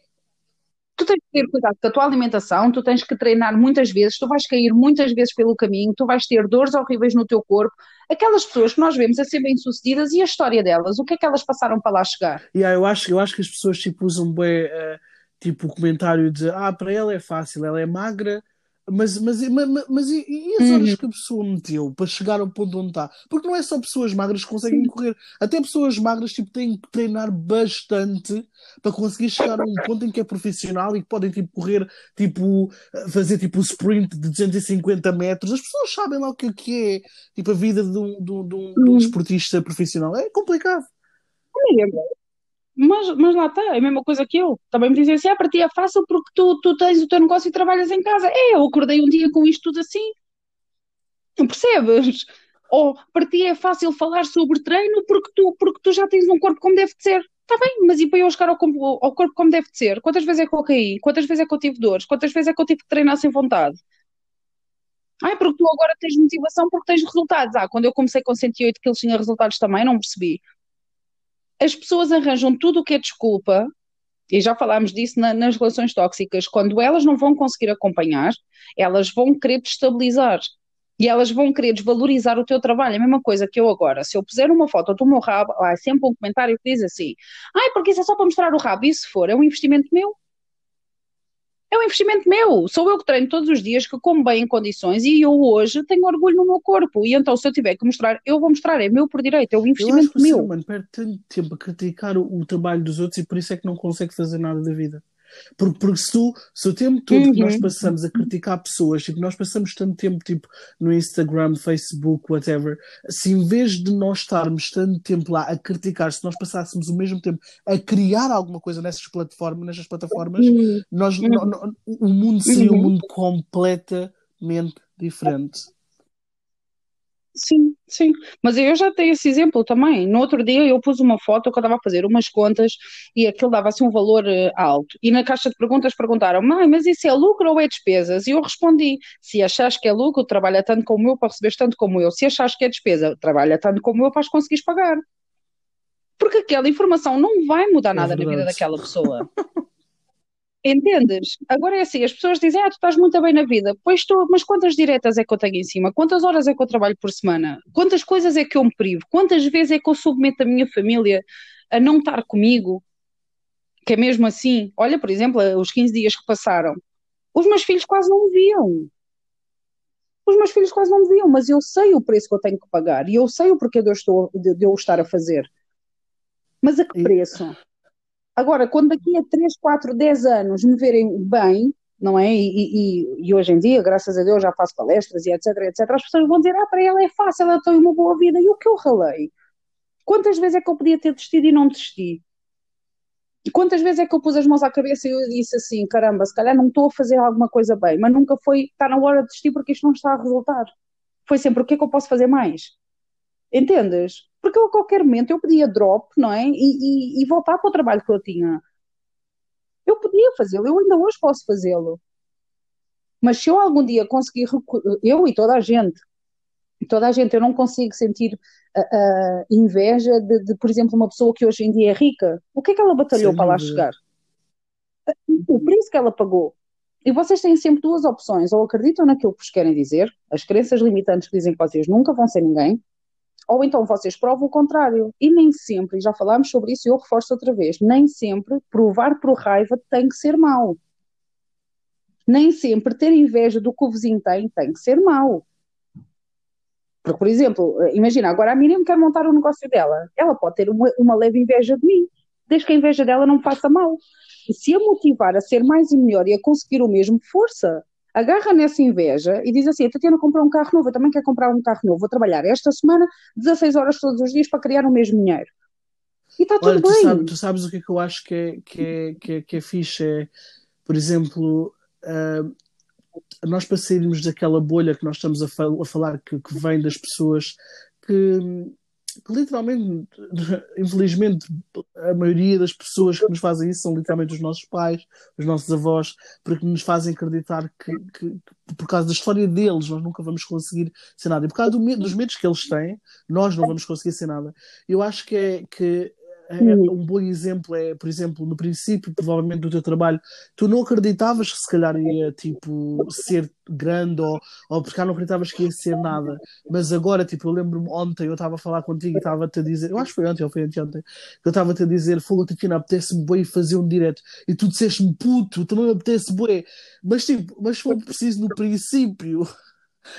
Tu tens que ter cuidado com a tua alimentação, tu tens que treinar muitas vezes, tu vais cair muitas vezes pelo caminho, tu vais ter dores horríveis no teu corpo. Aquelas pessoas que nós vemos a ser bem-sucedidas e a história delas, o que é que elas passaram para lá chegar? Aí eu acho, eu acho que as pessoas tipo, usam bem eh, tipo o comentário de ah, para ela é fácil, ela é magra, mas, mas, mas, mas e, e as horas Uhum. que a pessoa meteu para chegar ao ponto onde está? Porque não é só pessoas magras que conseguem correr, até pessoas magras tipo, têm que treinar bastante para conseguir chegar a um ponto em que é profissional e que podem tipo, correr, tipo, fazer tipo sprint de 250 metros. As pessoas sabem lá o que é que é tipo, a vida de um, de um, de um, de um Uhum. desportista profissional. É complicado. Mas, mas lá está, é a mesma coisa que eu. Também me dizem assim, ah, para ti é fácil porque tu, tu tens o teu negócio e trabalhas em casa. É, eu acordei um dia com isto tudo assim. Percebes? Ou para ti é fácil falar sobre treino porque tu, porque tu já tens um corpo como deve de ser. Está bem, mas e para eu chegar ao, ao corpo como deve de ser? Quantas vezes é que eu caí? Quantas vezes é que eu tive dores? Quantas vezes é que eu tive que treinar sem vontade? Ai, porque tu agora tens motivação porque tens resultados. Ah, quando eu comecei com 108 quilos tinha resultados também, não percebi. As pessoas arranjam tudo o que é desculpa, e já falámos disso na, nas relações tóxicas, quando elas não vão conseguir acompanhar, elas vão querer destabilizar. E elas vão querer desvalorizar o teu trabalho. A mesma coisa que eu agora. Se eu puser uma foto do meu rabo, há sempre um comentário que diz assim: ai, porque isso é só para mostrar o rabo. E se for, é um investimento meu. É um investimento meu. Sou eu que treino todos os dias, que como bem em condições e eu hoje tenho orgulho no meu corpo. E então, se eu tiver que mostrar, eu vou mostrar. É meu por direito. É um investimento eu acho meu. o ser humano perde tanto tempo a criticar o, o trabalho dos outros e por isso é que não consegue fazer nada da vida. Porque, porque se, tu, se o tempo todo uhum. que nós uhum. passamos a criticar pessoas, tipo, nós passamos tanto tempo tipo, no Instagram, Facebook, whatever, se em vez de nós estarmos tanto tempo lá a criticar, se nós passássemos o mesmo tempo a criar alguma coisa nessas plataformas, nessas plataformas, uhum. nós, uhum. no, no, o mundo seria um uhum. mundo completamente diferente. Sim, sim. Mas eu já tenho esse exemplo também. No outro dia eu pus uma foto que eu estava a fazer umas contas e aquilo dava assim um valor uh, alto. E na caixa de perguntas perguntaram: mãe, mas isso é lucro ou é despesas? E eu respondi: se achas que é lucro, trabalha tanto como eu para receber tanto como eu. Se achas que é despesa, trabalha tanto como eu para as conseguires pagar. Porque aquela informação não vai mudar é nada na vida daquela pessoa. (laughs) Entendes? Agora é assim, as pessoas dizem, ah, tu estás muito bem na vida. Pois estou, mas quantas diretas é que eu tenho em cima? Quantas horas é que eu trabalho por semana? Quantas coisas é que eu me privo? Quantas vezes é que eu submeto a minha família a não estar comigo? Que é mesmo assim. Olha, por exemplo, os 15 dias que passaram, os meus filhos quase não me viam. Os meus filhos quase não me viam, mas eu sei o preço que eu tenho que pagar e eu sei o porquê de eu, estou, de, de eu estar a fazer. Mas a que preço? Agora, quando daqui a 3, 4, 10 anos me verem bem, não é? E, e, e, hoje em dia, graças a Deus, já faço palestras e etc, etc, as pessoas vão dizer, ah, para ela é fácil, ela tem uma boa vida. E o que eu ralei? Quantas vezes é que eu podia ter desistido e não desisti? Quantas vezes é que eu pus as mãos à cabeça e eu disse assim, caramba, se calhar não estou a fazer alguma coisa bem, mas nunca foi, está na hora de desistir porque isto não está a resultar. Foi sempre, o que é que eu posso fazer mais? Entendes? Porque eu a qualquer momento eu podia drop, não é? E, e, e voltar para o trabalho que eu tinha. Eu podia fazê-lo, eu ainda hoje posso fazê-lo. Mas se eu algum dia conseguir, eu e toda a gente, toda a gente, eu não consigo sentir uh, uh, inveja de, de, por exemplo, uma pessoa que hoje em dia é rica. O que é que ela batalhou Sem para lá chegar? O preço que ela pagou. E vocês têm sempre duas opções: ou acreditam naquilo que vos querem dizer, as crenças limitantes que dizem que vocês nunca vão ser ninguém, ou então vocês provam o contrário. E nem sempre, já falámos sobre isso e eu reforço outra vez, nem sempre provar por raiva tem que ser mau. Nem sempre ter inveja do que o vizinho tem tem que ser mau. Porque, por exemplo, imagina, agora a Miriam quer montar o um negócio dela. Ela pode ter uma, uma leve inveja de mim, desde que a inveja dela não me faça mal. E se a motivar a ser mais e melhor e a conseguir o mesmo, força agarra nessa inveja e diz assim: a Tatiana comprou um carro novo, eu também quero comprar um carro novo, vou trabalhar esta semana 16 horas todos os dias para criar o mesmo dinheiro. E está tudo tu bem. Sabe, tu sabes o que é que eu acho que é, que é, que é, que é fixe? É, por exemplo, uh, nós para sairmos daquela bolha que nós estamos a, fal a falar, que, que vem das pessoas que que literalmente, infelizmente, a maioria das pessoas que nos fazem isso são literalmente os nossos pais, os nossos avós, porque nos fazem acreditar que, que, que por causa da história deles nós nunca vamos conseguir ser nada. E por causa do, dos medos que eles têm, nós não vamos conseguir ser nada. Eu acho que é que um bom exemplo é, por exemplo, no princípio, provavelmente, do teu trabalho, tu não acreditavas que se calhar ia, tipo, ser grande ou, ou porque não acreditavas que ia ser nada. Mas agora, tipo, eu lembro-me ontem, eu estava a falar contigo e estava-te a dizer, eu acho que foi ontem ou foi anteontem, que eu estava-te a dizer, falou Tatiana, apetece-me bem fazer um direto. E tu disseste-me, puto, também apetece bem. Mas, tipo, mas foi preciso no princípio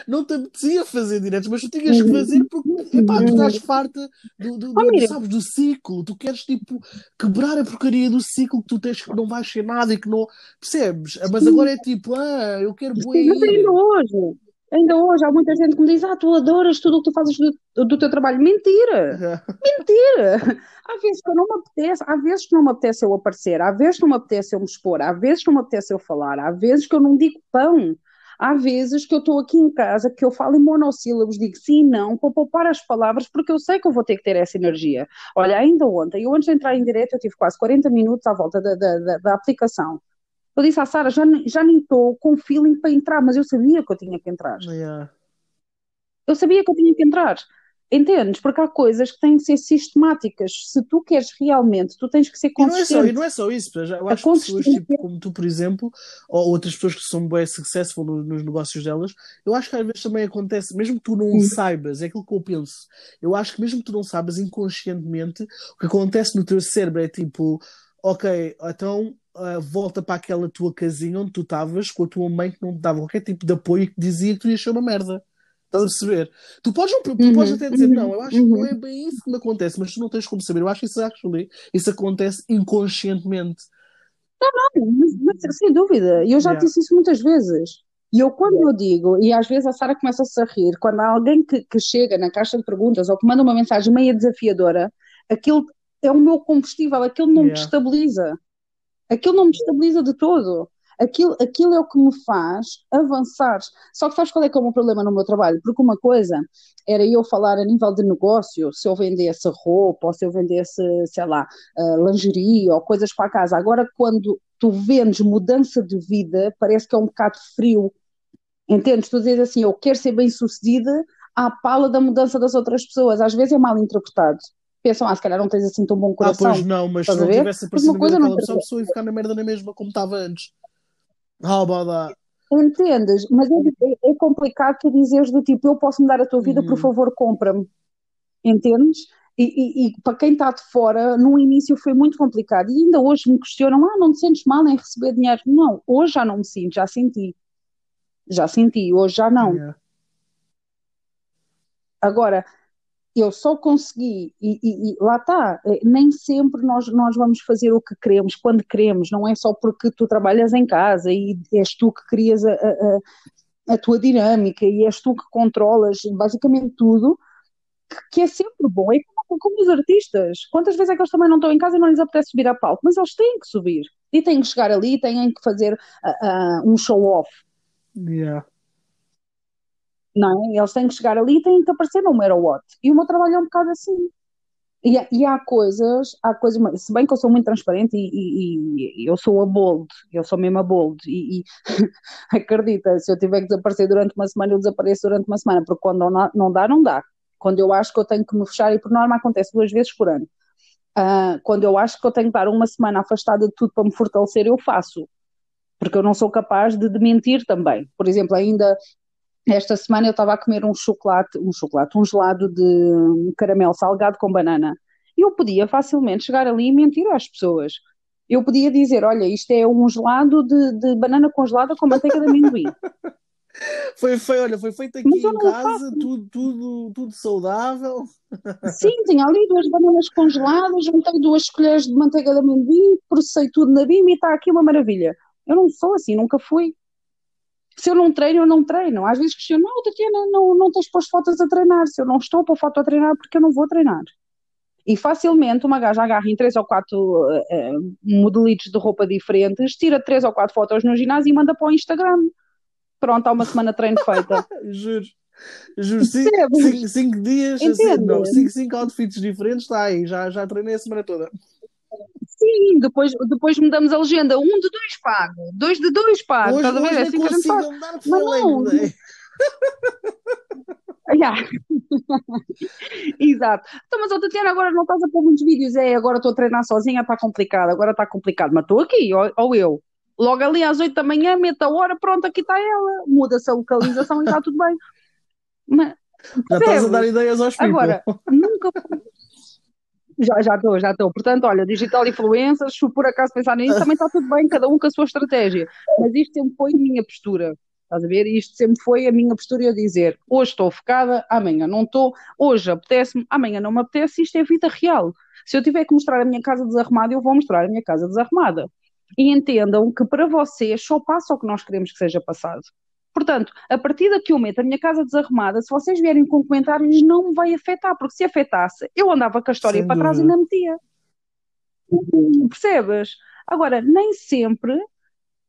não te apetecia fazer diretos, mas tu tinhas que fazer porque epá, tu estás farta do, do, do, do, sabes, do ciclo, tu queres tipo quebrar a porcaria do ciclo que tu tens que não vais ser nada e que não percebes, mas agora é tipo, ah, eu quero boer. Mas ainda hoje, ainda hoje há muita gente que me diz, ah, tu adoras tudo o que tu fazes do, do teu trabalho. Mentira! (laughs) Mentira! Há vezes que eu não me apetece, há vezes que não me apetece eu aparecer, há vezes que não me apetece eu me expor, há vezes que não me apetece eu falar, há vezes que eu não digo pão. Há vezes que eu estou aqui em casa, que eu falo em monossílabos, digo sim, não, para poupar as palavras, porque eu sei que eu vou ter que ter essa energia. Olha, ainda ontem, eu antes de entrar em direto, eu tive quase 40 minutos à volta da, da, da, da aplicação. Eu disse à Sara, já, já nem estou com feeling para entrar, mas eu sabia que eu tinha que entrar. Yeah. Eu sabia que eu tinha que entrar. Entendes? Porque há coisas que têm que ser sistemáticas. Se tu queres realmente, tu tens que ser E não é só, consistente. e não é só isso, eu acho que pessoas consistência. tipo, como tu, por exemplo, ou outras pessoas que são bem successful no- nos negócios delas, eu acho que às vezes também acontece, mesmo que tu não Sim. saibas, é aquilo que eu penso. Eu acho que mesmo que tu não saibas inconscientemente, o que acontece no teu cérebro é tipo, ok, então ah, volta para aquela tua casinha onde tu estavas com a tua mãe que não te dava qualquer tipo de apoio e que dizia que tu ias ser uma merda. Estás a perceber? Tu podes, não- tu podes Uhum, até dizer, uhum, não, eu acho que não uhum. é bem isso que me acontece, mas tu não tens como saber. Eu acho que isso, actually, isso acontece inconscientemente. Mas, mas, sem dúvida, e eu já Yeah. disse isso muitas vezes. E eu, quando eu digo, e às vezes a Sara começa-se a rir, quando há alguém que, que chega na caixa de perguntas ou que manda uma mensagem meio desafiadora, aquilo é o meu combustível, aquilo não me Yeah. destabiliza. Aquilo não me destabiliza de todo. Aquilo, aquilo é o que me faz avançar. Só que sabes qual é que é o meu problema no meu trabalho? Porque uma coisa era eu falar a nível de negócio, se eu vendesse roupa, ou se eu vendesse, sei lá, lingerie ou coisas para casa. Agora, quando tu vendes mudança de vida, parece que é um bocado frio. Entendes? Tu dizes assim, eu quero ser bem-sucedida à pala da mudança das outras pessoas. Às vezes é mal interpretado. Pensam, ah, se calhar não tens assim tão bom Ah, coração. pois não, mas se não tivesse aparecido uma coisa não pessoa, a pessoa ia ficar na merda na mesma como estava antes. How about that? Entendes? Mas é, é complicado tu dizeres do tipo, eu posso mudar a tua vida, por Uhum. favor, compra-me. Entendes? E, e- e para quem está de fora, no início foi muito complicado. E ainda hoje me questionam, ah, não te sentes mal em receber dinheiro? Não, hoje já não me sinto, já senti. Já senti, hoje já não. Yeah. Agora, eu só consegui, e, e- e lá está, eh, nem sempre nós, nós vamos fazer o que queremos, quando queremos, não é só porque tu trabalhas em casa e és tu que crias a, a, a- tua dinâmica e és tu que controlas basicamente tudo, que, que é sempre bom. É como, como os artistas, quantas vezes é que eles também não estão em casa e não lhes apetece subir a palco, mas eles têm que subir, e têm que chegar ali, têm que fazer ah, ah, um show-off. Yeah. Não é? Eles têm que chegar ali e têm que aparecer no matter what. E o meu trabalho é um bocado assim. E, e há coisas, há coisas, se bem que eu sou muito transparente e, e- e eu sou a bold, eu sou mesmo a bold, e, (laughs) acredita, se eu tiver que desaparecer durante uma semana, eu desapareço durante uma semana, porque quando não, não dá, não dá. Quando eu acho que eu tenho que me fechar, e por norma acontece duas vezes por ano, Ah, quando eu acho que eu tenho que estar uma semana afastada de tudo para me fortalecer, eu faço, porque eu não sou capaz de mentir também. Por exemplo, ainda esta semana eu estava a comer um chocolate, um chocolate, um gelado de caramelo salgado com banana. E eu podia facilmente chegar ali e mentir às pessoas. Eu podia dizer, olha, isto é um gelado de, de banana congelada com manteiga de amendoim. (laughs) Foi, foi, olha, foi feito aqui em casa, tudo, tudo, tudo saudável. (laughs) Sim, tinha ali duas bananas congeladas, juntei duas colheres de manteiga de amendoim, processei tudo na BIM e está aqui uma maravilha. Eu não sou assim, nunca fui. Se eu não treino, eu não treino. Às vezes questiono, não, Tatiana, não, não tens posto fotos a treinar. Se eu não estou para foto a treinar, porque eu não vou treinar. E facilmente uma gaja agarra em três ou quatro eh, modelitos de roupa diferentes, tira três ou quatro fotos no ginásio e manda para o Instagram. Pronto, há uma semana de treino feita. (laughs) Juro. Juro, cinco, cinco, cinco dias, assim, não, cinco, cinco outfits diferentes, está aí, já, já treinei a semana toda. Sim, depois, depois mudamos a legenda. Um de dois pago, dois de dois pago. Hoje, hoje É assim que a gente faz. foi não. day. (laughs) (laughs) Yeah. Exato. Então, mas, oh, Tatiana, agora não estás a pôr muitos vídeos. É, agora estou a treinar sozinha, está complicado. Agora está complicado. Mas estou aqui, ou, ou eu. Logo ali às 8 da manhã, meto a hora, pronto, aqui está ela. Muda-se a localização e está tudo bem. (laughs) Mas, Já estás a dar ideias aos people. Agora, nunca. Já, já estou, já estou. Portanto, olha, digital influencers, se por acaso pensar nisso, também está tudo bem, cada um com a sua estratégia. Mas isto sempre foi a minha postura. Estás a ver? Isto sempre foi a minha postura eu dizer, hoje estou focada, amanhã não estou, hoje apetece-me, amanhã não me apetece, isto é vida real. Se eu tiver que mostrar a minha casa desarrumada, eu vou mostrar a minha casa desarrumada. E entendam que para vocês só passa o que nós queremos que seja passado. Portanto, a partir daqui eu meto a minha casa desarrumada, se vocês vierem com comentários, não me vai afetar, porque se afetasse, eu andava com a história Sem para trás e dúvida. ainda metia. Percebes? Agora, nem sempre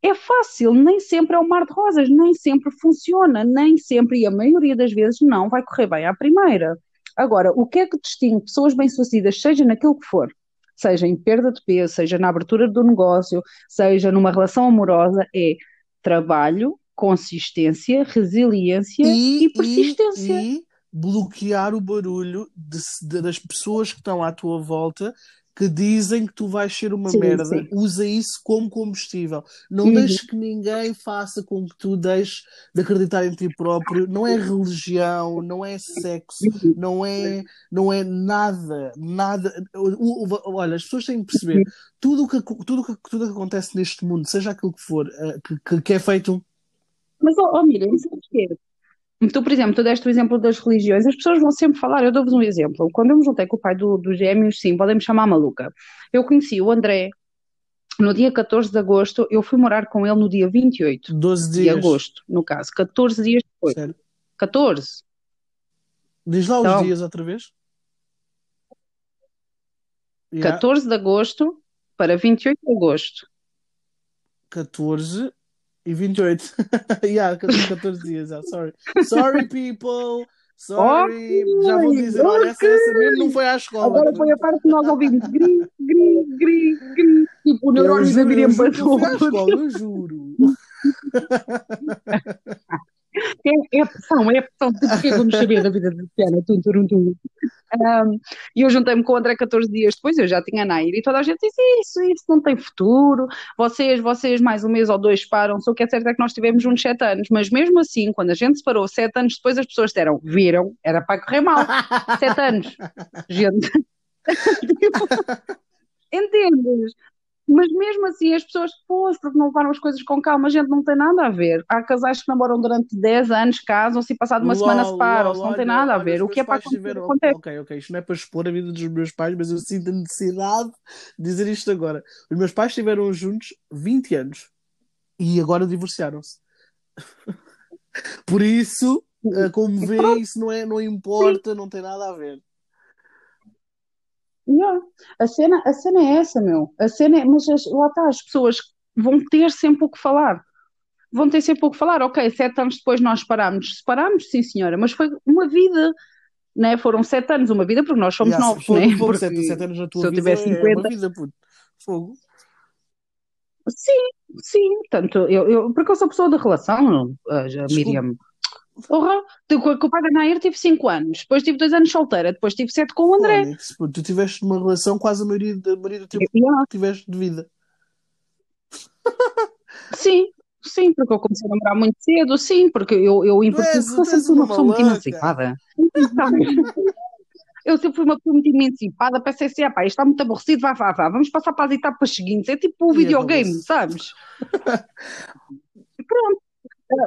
é fácil, nem sempre é um mar de rosas, nem sempre funciona, nem sempre, e a maioria das vezes, não vai correr bem à primeira. Agora, o que é que distingue pessoas bem-sucedidas, seja naquilo que for, seja em perda de peso, seja na abertura do negócio, seja numa relação amorosa, é trabalho, consistência, resiliência e, e persistência. E, e bloquear o barulho de, de, das pessoas que estão à tua volta que dizem que tu vais ser uma sim, merda, sim. usa isso como combustível. Não uhum. deixes que ninguém faça com que tu deixes de acreditar em ti próprio. Não é religião, não é sexo, uhum. não é, não é nada, nada. Olha, as pessoas têm que perceber uhum. tudo que, tudo que, tudo que acontece neste mundo, seja aquilo que for, eh, que, que é feito. Mas, ó, oh, Miriam, sabes que Tu, por exemplo, tu deste o exemplo das religiões, as pessoas vão sempre falar, eu dou-vos um exemplo. Quando eu me juntei com o pai do, dos gêmeos, sim, podem me chamar maluca. Eu conheci o André no dia 14 de agosto, eu fui morar com ele no dia 28 12 dias. de agosto, no caso, 14 dias depois. Sério? 14. Diz lá então, os dias outra vez. 14 de agosto para 28 de agosto. 14 e 28. (laughs) yeah, 14 dias. Yeah, sorry. Sorry, people. Sorry. Okay, Já vou dizer, okay. olha, essa, essa mesmo não foi à escola. Agora foi a parte que nós ouvimos. Gri, gri, gri, gri. Tipo, o neurónio da Miriam escola, eu juro. (laughs) É, é pressão, é pressão. Porque eu não sabia da vida de Luciana. Tum, tum, tum. Um, e eu juntei-me com o André 14 dias depois, eu já tinha Nair, e toda a gente disse isso, isso não tem futuro, vocês, vocês mais um mês ou dois param, só que é certo é que nós tivemos uns 7 anos, mas mesmo assim, quando a gente se parou 7 anos depois, as pessoas disseram, viram, era para correr mal, 7 anos, gente. (laughs) (laughs) Entendes? Mas mesmo assim, as pessoas, pois, porque não levaram as coisas com calma, a gente não tem nada a ver. Há casais que namoram durante 10 anos, casam-se e passado uma semana separam-se, não tem nada a ver. o que é para acontecer, tiveram... acontece. Ok, ok, isto não é para expor a vida dos meus pais, mas eu sinto a necessidade de dizer isto agora. Os meus pais estiveram juntos 20 anos e agora divorciaram-se. (laughs) Por isso, eh, como vê, isso não, é, não importa, não tem nada a ver. Yeah. A, cena, a cena é essa, meu. A cena é, mas as, lá está, as pessoas vão ter sempre o que falar. Vão ter sempre o que falar. Ok, sete anos depois nós separámos. Separámos, sim, senhora, mas foi uma vida. Né? Foram sete anos, uma vida, porque nós somos yeah, novos, né? Porque sete, sete anos na tua se eu tivesse 50... é uma vida, puto. Fogo. Sim, sim. Tanto eu, eu, porque eu sou pessoa de relação, a Miriam. Porra, com o da Nair tive 5 anos, depois tive 2 anos solteira, depois tive 7 com o André. Tu tiveste uma relação quase a maioria, a maioria do tempo que tiveste de vida. (laughs) Sim, sim, porque eu comecei a namorar muito cedo, sim, porque eu, eu Portugal sempre fui uma pessoa muito emancipada. (laughs) eu sempre fui uma pessoa muito emancipada, pensei assim, ah, pá, isto está muito aborrecido, vá, vá, vá, vamos passar para as etapas seguintes, é tipo o videogame, sabes? (laughs) Pronto,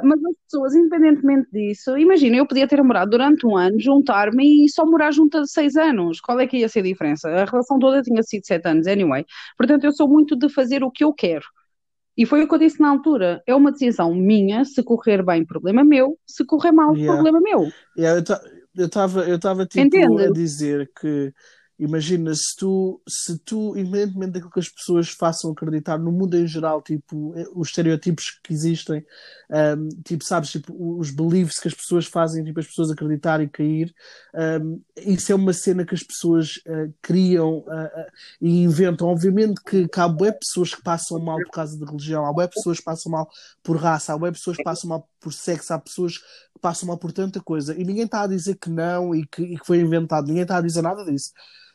mas as pessoas, independentemente disso, imagina, eu podia ter namorado durante um ano, juntar-me e só morar junto de seis anos. Qual é que ia ser a diferença? A relação toda tinha sido sete anos, anyway. Portanto, eu sou muito de fazer o que eu quero. E foi o que eu disse na altura. É uma decisão minha. Se correr bem, problema meu. Se correr mal, yeah. problema meu. Yeah, eu estava eu tipo Entende? a dizer que Imagina, se tu, se tu, independentemente daquilo que as pessoas façam acreditar no mundo em geral, tipo, eh, os estereótipos que existem, um, tipo, sabes, tipo, os beliefs que as pessoas fazem, tipo, as pessoas acreditar e cair, um, isso é uma cena que as pessoas uh, criam uh, uh, e inventam. Obviamente que, que há bué pessoas que passam mal por causa de religião, há bué pessoas que passam mal por raça, há bué pessoas que passam mal por sexo, há pessoas que passam mal por tanta coisa, e ninguém está a dizer que não e que, e que foi inventado, ninguém está a dizer nada disso.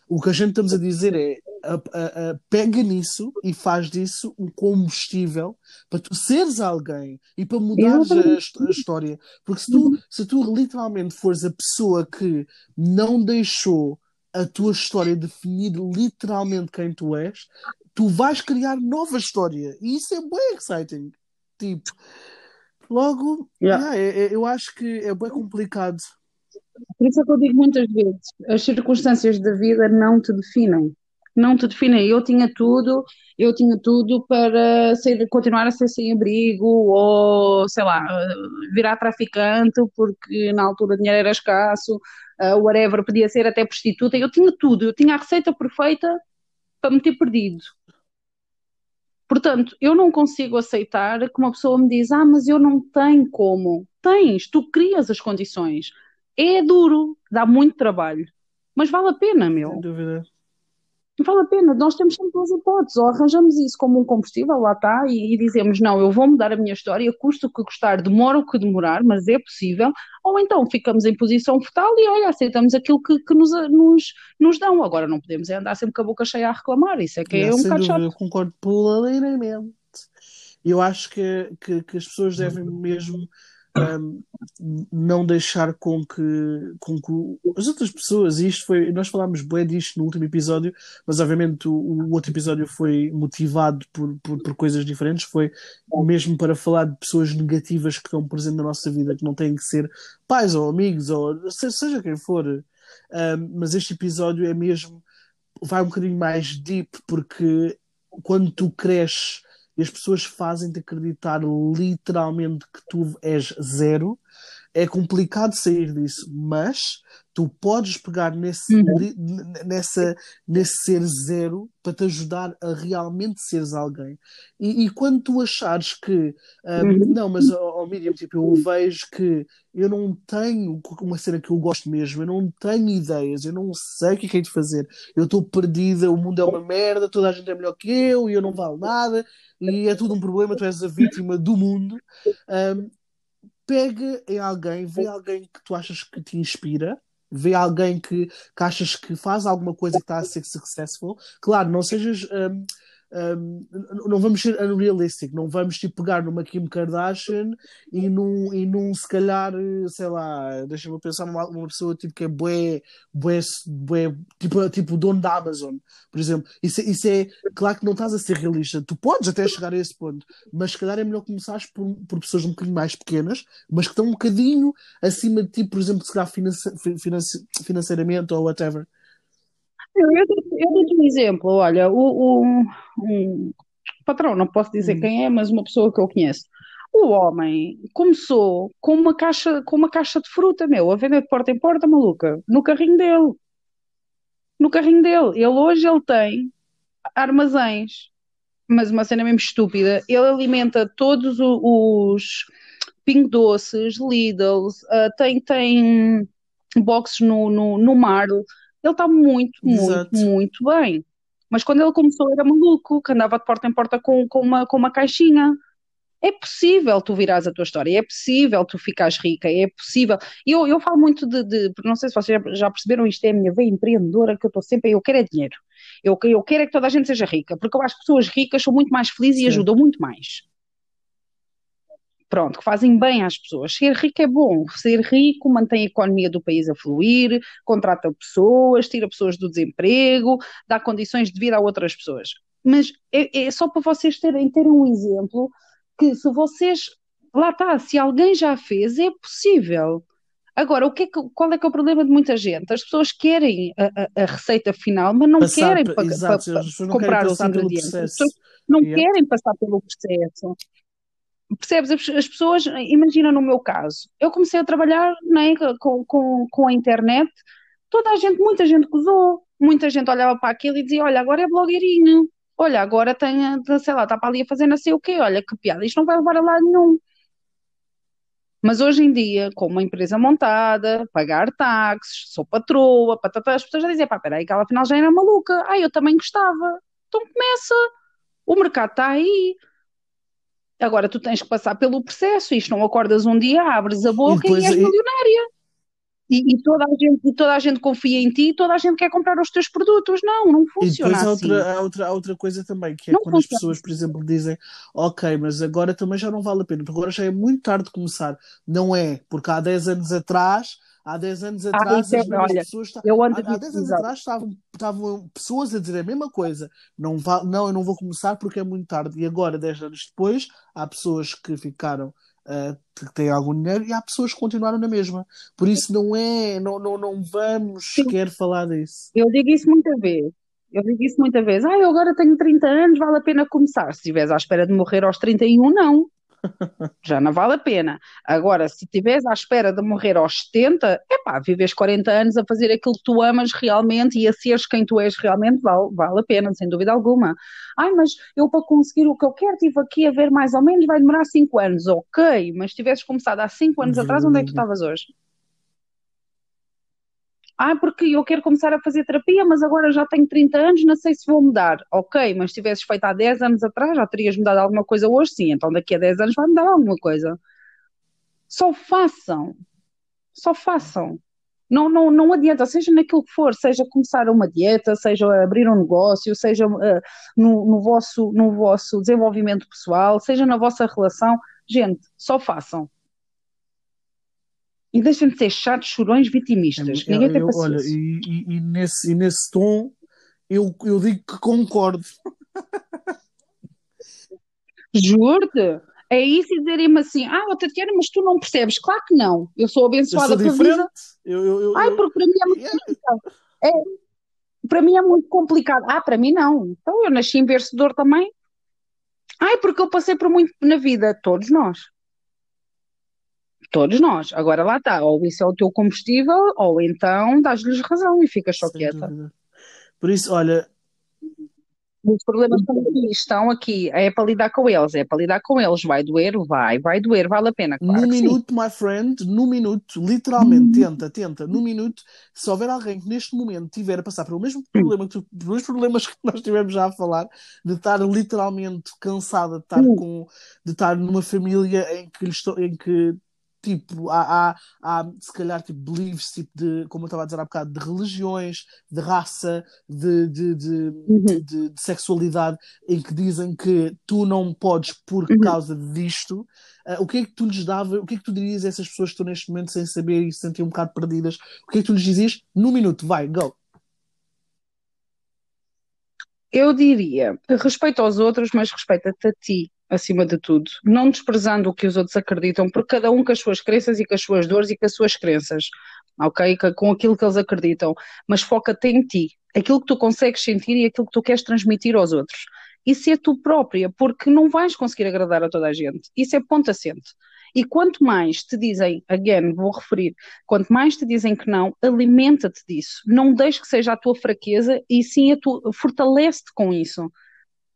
O que a gente estamos a dizer é a, a, a, pega nisso e faz disso um combustível para tu seres alguém e para mudares a, a, história. Porque se tu, se tu literalmente fores a pessoa que não deixou a tua história definir literalmente quem tu és, tu vais criar nova história. E isso é bem exciting. Tipo, logo, yeah. Yeah, é, é, eu acho que é bem complicado por isso é que eu digo muitas vezes: as circunstâncias da vida não te definem. Não te definem. Eu tinha tudo, eu tinha tudo para ser, continuar a ser sem abrigo ou, sei lá, virar traficante, porque na altura o dinheiro era escasso, uh, whatever, podia ser até prostituta. Eu tinha tudo, eu tinha a receita perfeita para me ter perdido. Portanto, eu não consigo aceitar que uma pessoa me diz: Ah, mas eu não tenho como. Tens, tu crias as condições. É duro, dá muito trabalho, mas vale a pena, meu. Sem dúvida. vale a pena, nós temos sempre duas hipóteses, ou arranjamos isso como um combustível, lá está, e, e dizemos, não, eu vou mudar a minha história, custa o que custar, demora o que demorar, mas é possível, ou então ficamos em posição fetal e olha, aceitamos aquilo que, que nos, nos, nos dão, agora não podemos é andar sempre com a boca cheia a reclamar, isso é que é, é um bocado chato. Eu concordo plenamente. Eu acho que, que, que as pessoas devem mesmo não deixar com que, com que as outras pessoas, e isto foi, nós falámos bem disto no último episódio, mas obviamente o, o outro episódio foi motivado por, por, por, coisas diferentes, foi mesmo para falar de pessoas negativas que estão presentes na nossa vida, que não têm que ser pais ou amigos, ou seja quem for. Um, mas este episódio é mesmo, vai um bocadinho mais deep, porque quando tu cresces e as pessoas fazem-te acreditar literalmente que tu és zero, é complicado sair disso, mas tu podes pegar nesse, uhum. nessa, nesse ser zero para te ajudar a realmente seres alguém. E, e quando tu achares que, um, uhum. não, mas ao oh, Miriam, tipo, eu vejo que eu não tenho uma cena que eu gosto mesmo, eu não tenho ideias, eu não sei o que é que é de fazer, eu estou perdida, o mundo é uma merda, toda a gente é melhor que eu e eu não valo nada, e é tudo um problema, tu és a vítima do mundo. Um, pega em alguém, vê alguém que tu achas que te inspira vê alguém que, que achas que faz alguma coisa que está a ser successful, claro, não sejas um, um, não vamos ser unrealistic, não vamos tipo, pegar numa Kim Kardashian e num, e num se calhar, sei lá, deixa-me pensar numa, numa pessoa tipo que é bué, bué, bué tipo, tipo dono da Amazon, por exemplo. Isso, isso é claro que não estás a ser realista, tu podes até chegar a esse ponto, mas se calhar é melhor começares por, por pessoas um bocadinho mais pequenas, mas que estão um bocadinho acima de ti, por exemplo, se calhar finance, finance, financeiramente ou whatever. Eu, eu, eu dou-te um exemplo, olha, o, o um patrão, não posso dizer hum. quem é, mas uma pessoa que eu conheço. O homem começou com uma caixa, com uma caixa de fruta, meu, a vender de porta em porta, maluca, no carrinho dele. No carrinho dele. Ele hoje ele tem armazéns, mas uma cena mesmo estúpida. Ele alimenta todos os, Ping Doces, Lidls, uh, tem, tem boxes no, no, no Marl, ele está muito, muito, muito bem. Mas quando ele começou era maluco, que andava de porta em porta com, com, uma, com uma caixinha. É possível tu virares a tua história, é possível tu ficares rica, é possível. Eu, eu falo muito de, de não sei se vocês já perceberam, isto é a minha veia empreendedora, que eu estou sempre, eu quero é dinheiro. Eu, eu quero é que toda a gente seja rica, porque eu acho que pessoas ricas são muito mais felizes Sim. e ajudam muito mais pronto, que fazem bem às pessoas. Ser rico é bom, ser rico mantém a economia do país a fluir, contrata pessoas, tira pessoas do desemprego, dá condições de vida a outras pessoas. Mas é, é só para vocês terem, terem um exemplo que se vocês, lá está, se alguém já fez, é possível. Agora, o que é que, qual é que é o problema de muita gente? As pessoas querem a, a, a receita final, mas não passar, querem pa, pa, pa, comprar os ingredientes. As pessoas não yeah. querem passar pelo processo percebes? As pessoas, imagina no meu caso, eu comecei a trabalhar né, com, com, com a internet, toda a gente, muita gente gozou, muita gente olhava para aquilo e dizia: Olha, agora é blogueirinho, olha, agora tem, sei lá, está para ali a fazer não sei o quê, olha que piada, isto não vai levar a lado nenhum. Mas hoje em dia, com uma empresa montada, pagar táxis, sou patroa, patatá, as pessoas já dizem, pá, peraí, que ela afinal já era maluca. Ah, eu também gostava. Então começa. O mercado está aí. Agora tu tens que passar pelo processo, isto não acordas um dia, abres a boca e, e és milionária. E, e, toda a gente, e toda a gente confia em ti e toda a gente quer comprar os teus produtos. Não, não funciona e depois há assim. Outra, há, outra, há outra coisa também, que é não quando funciona. as pessoas, por exemplo, dizem ok, mas agora também já não vale a pena, porque agora já é muito tarde de começar. Não é, porque há 10 anos atrás Há 10 anos atrás, ah, as olha, pessoas eu ando há, há 10 anos atrás estavam, estavam pessoas a dizer a mesma coisa. Não, vá, não, eu não vou começar porque é muito tarde. E agora, 10 anos depois, há pessoas que ficaram uh, que têm algum dinheiro e há pessoas que continuaram na mesma. Por isso não é, não, não, não vamos sequer falar disso. Eu digo isso muita vez. Eu digo isso muita vez. Ah, eu agora tenho 30 anos, vale a pena começar. Se estiveres à espera de morrer aos 31, não (laughs) já não vale a pena. Agora, se estiveres à espera de morrer aos 70, é pá, vives 40 anos a fazer aquilo que tu amas realmente e a seres quem tu és realmente, vale, vale a pena, sem dúvida alguma. Ai, mas eu para conseguir o que eu quero, estive aqui a ver mais ou menos, vai demorar 5 anos. Ok, mas se tivesses começado há 5 anos atrás, onde é que tu estavas hoje? Ah, porque eu quero começar a fazer terapia, mas agora já tenho 30 anos, não sei se vou mudar. Ok, mas se tivesses feito há 10 anos atrás, já terias mudado alguma coisa hoje, sim. Então daqui a 10 anos vai mudar alguma coisa. Só façam. Só façam. Não, não, não adianta, seja naquilo que for, seja começar uma dieta, seja abrir um negócio, seja uh, no, no, vosso, no vosso desenvolvimento pessoal, seja na vossa relação. Gente, só façam. E deixem de ser chatos, chorões, vitimistas. É, Ninguém tem eu, paciência. olha, e, e, e nesse, e nesse tom eu, eu digo que concordo. (laughs) Juro-te. É isso e dizerem-me assim: ah, oh, Tatiana, mas tu não percebes. Claro que não. Eu sou Eu abençoada sou pela vida. diferente. Eu, eu, eu, Ai, eu- porque para mim é muito Yeah. complicado. É, para mim é muito complicado. Ah, para mim não. Então eu nasci em berço de dor também. Ai, porque eu passei por muito na vida. Todos nós. Todos nós. Agora lá está. Ou isso é o teu combustível, ou então dás-lhes razão e ficas só Sem quieta. dúvida. Por isso, olha, Os problemas estão aqui. É para lidar com eles, é para lidar com eles. Vai doer, vai, vai doer, vale a pena, claro no que sim. minuto, my friend, no minuto, literalmente, tenta, tenta, no minuto, se houver alguém que neste momento tiver a passar pelo mesmo problema que tu, pelos problemas que nós tivemos já a falar, de estar literalmente cansada de estar Hum. com, de estar numa família em que, em que tipo, há, há, há se calhar tipo, beliefs, tipo de, como eu estava a dizer há bocado, de religiões, de raça, de, de, de, Uhum. de, de sexualidade, em que dizem que tu não podes por Uhum. causa disto. Ah, o que é que tu lhes dava, o que é que tu dirias a essas pessoas que estão neste momento sem saber e se sentem um bocado perdidas? O que é que tu lhes dizias? Num minuto, vai, go. Eu diria, respeita aos outros, mas respeita-te a ti, acima de tudo. Não desprezando o que os outros acreditam, porque cada um com as suas crenças e com as suas dores e com as suas crenças, ok? Com- aquilo que eles acreditam. Mas foca-te em ti, aquilo que tu consegues sentir e aquilo que tu queres transmitir aos outros. E ser tu própria, porque não vais conseguir agradar a toda a gente. Isso é ponto assente. E quanto mais te dizem, again, vou referir, quanto mais te dizem que não, alimenta-te disso. Não deixes que seja a tua fraqueza e sim a tua, fortalece-te com isso.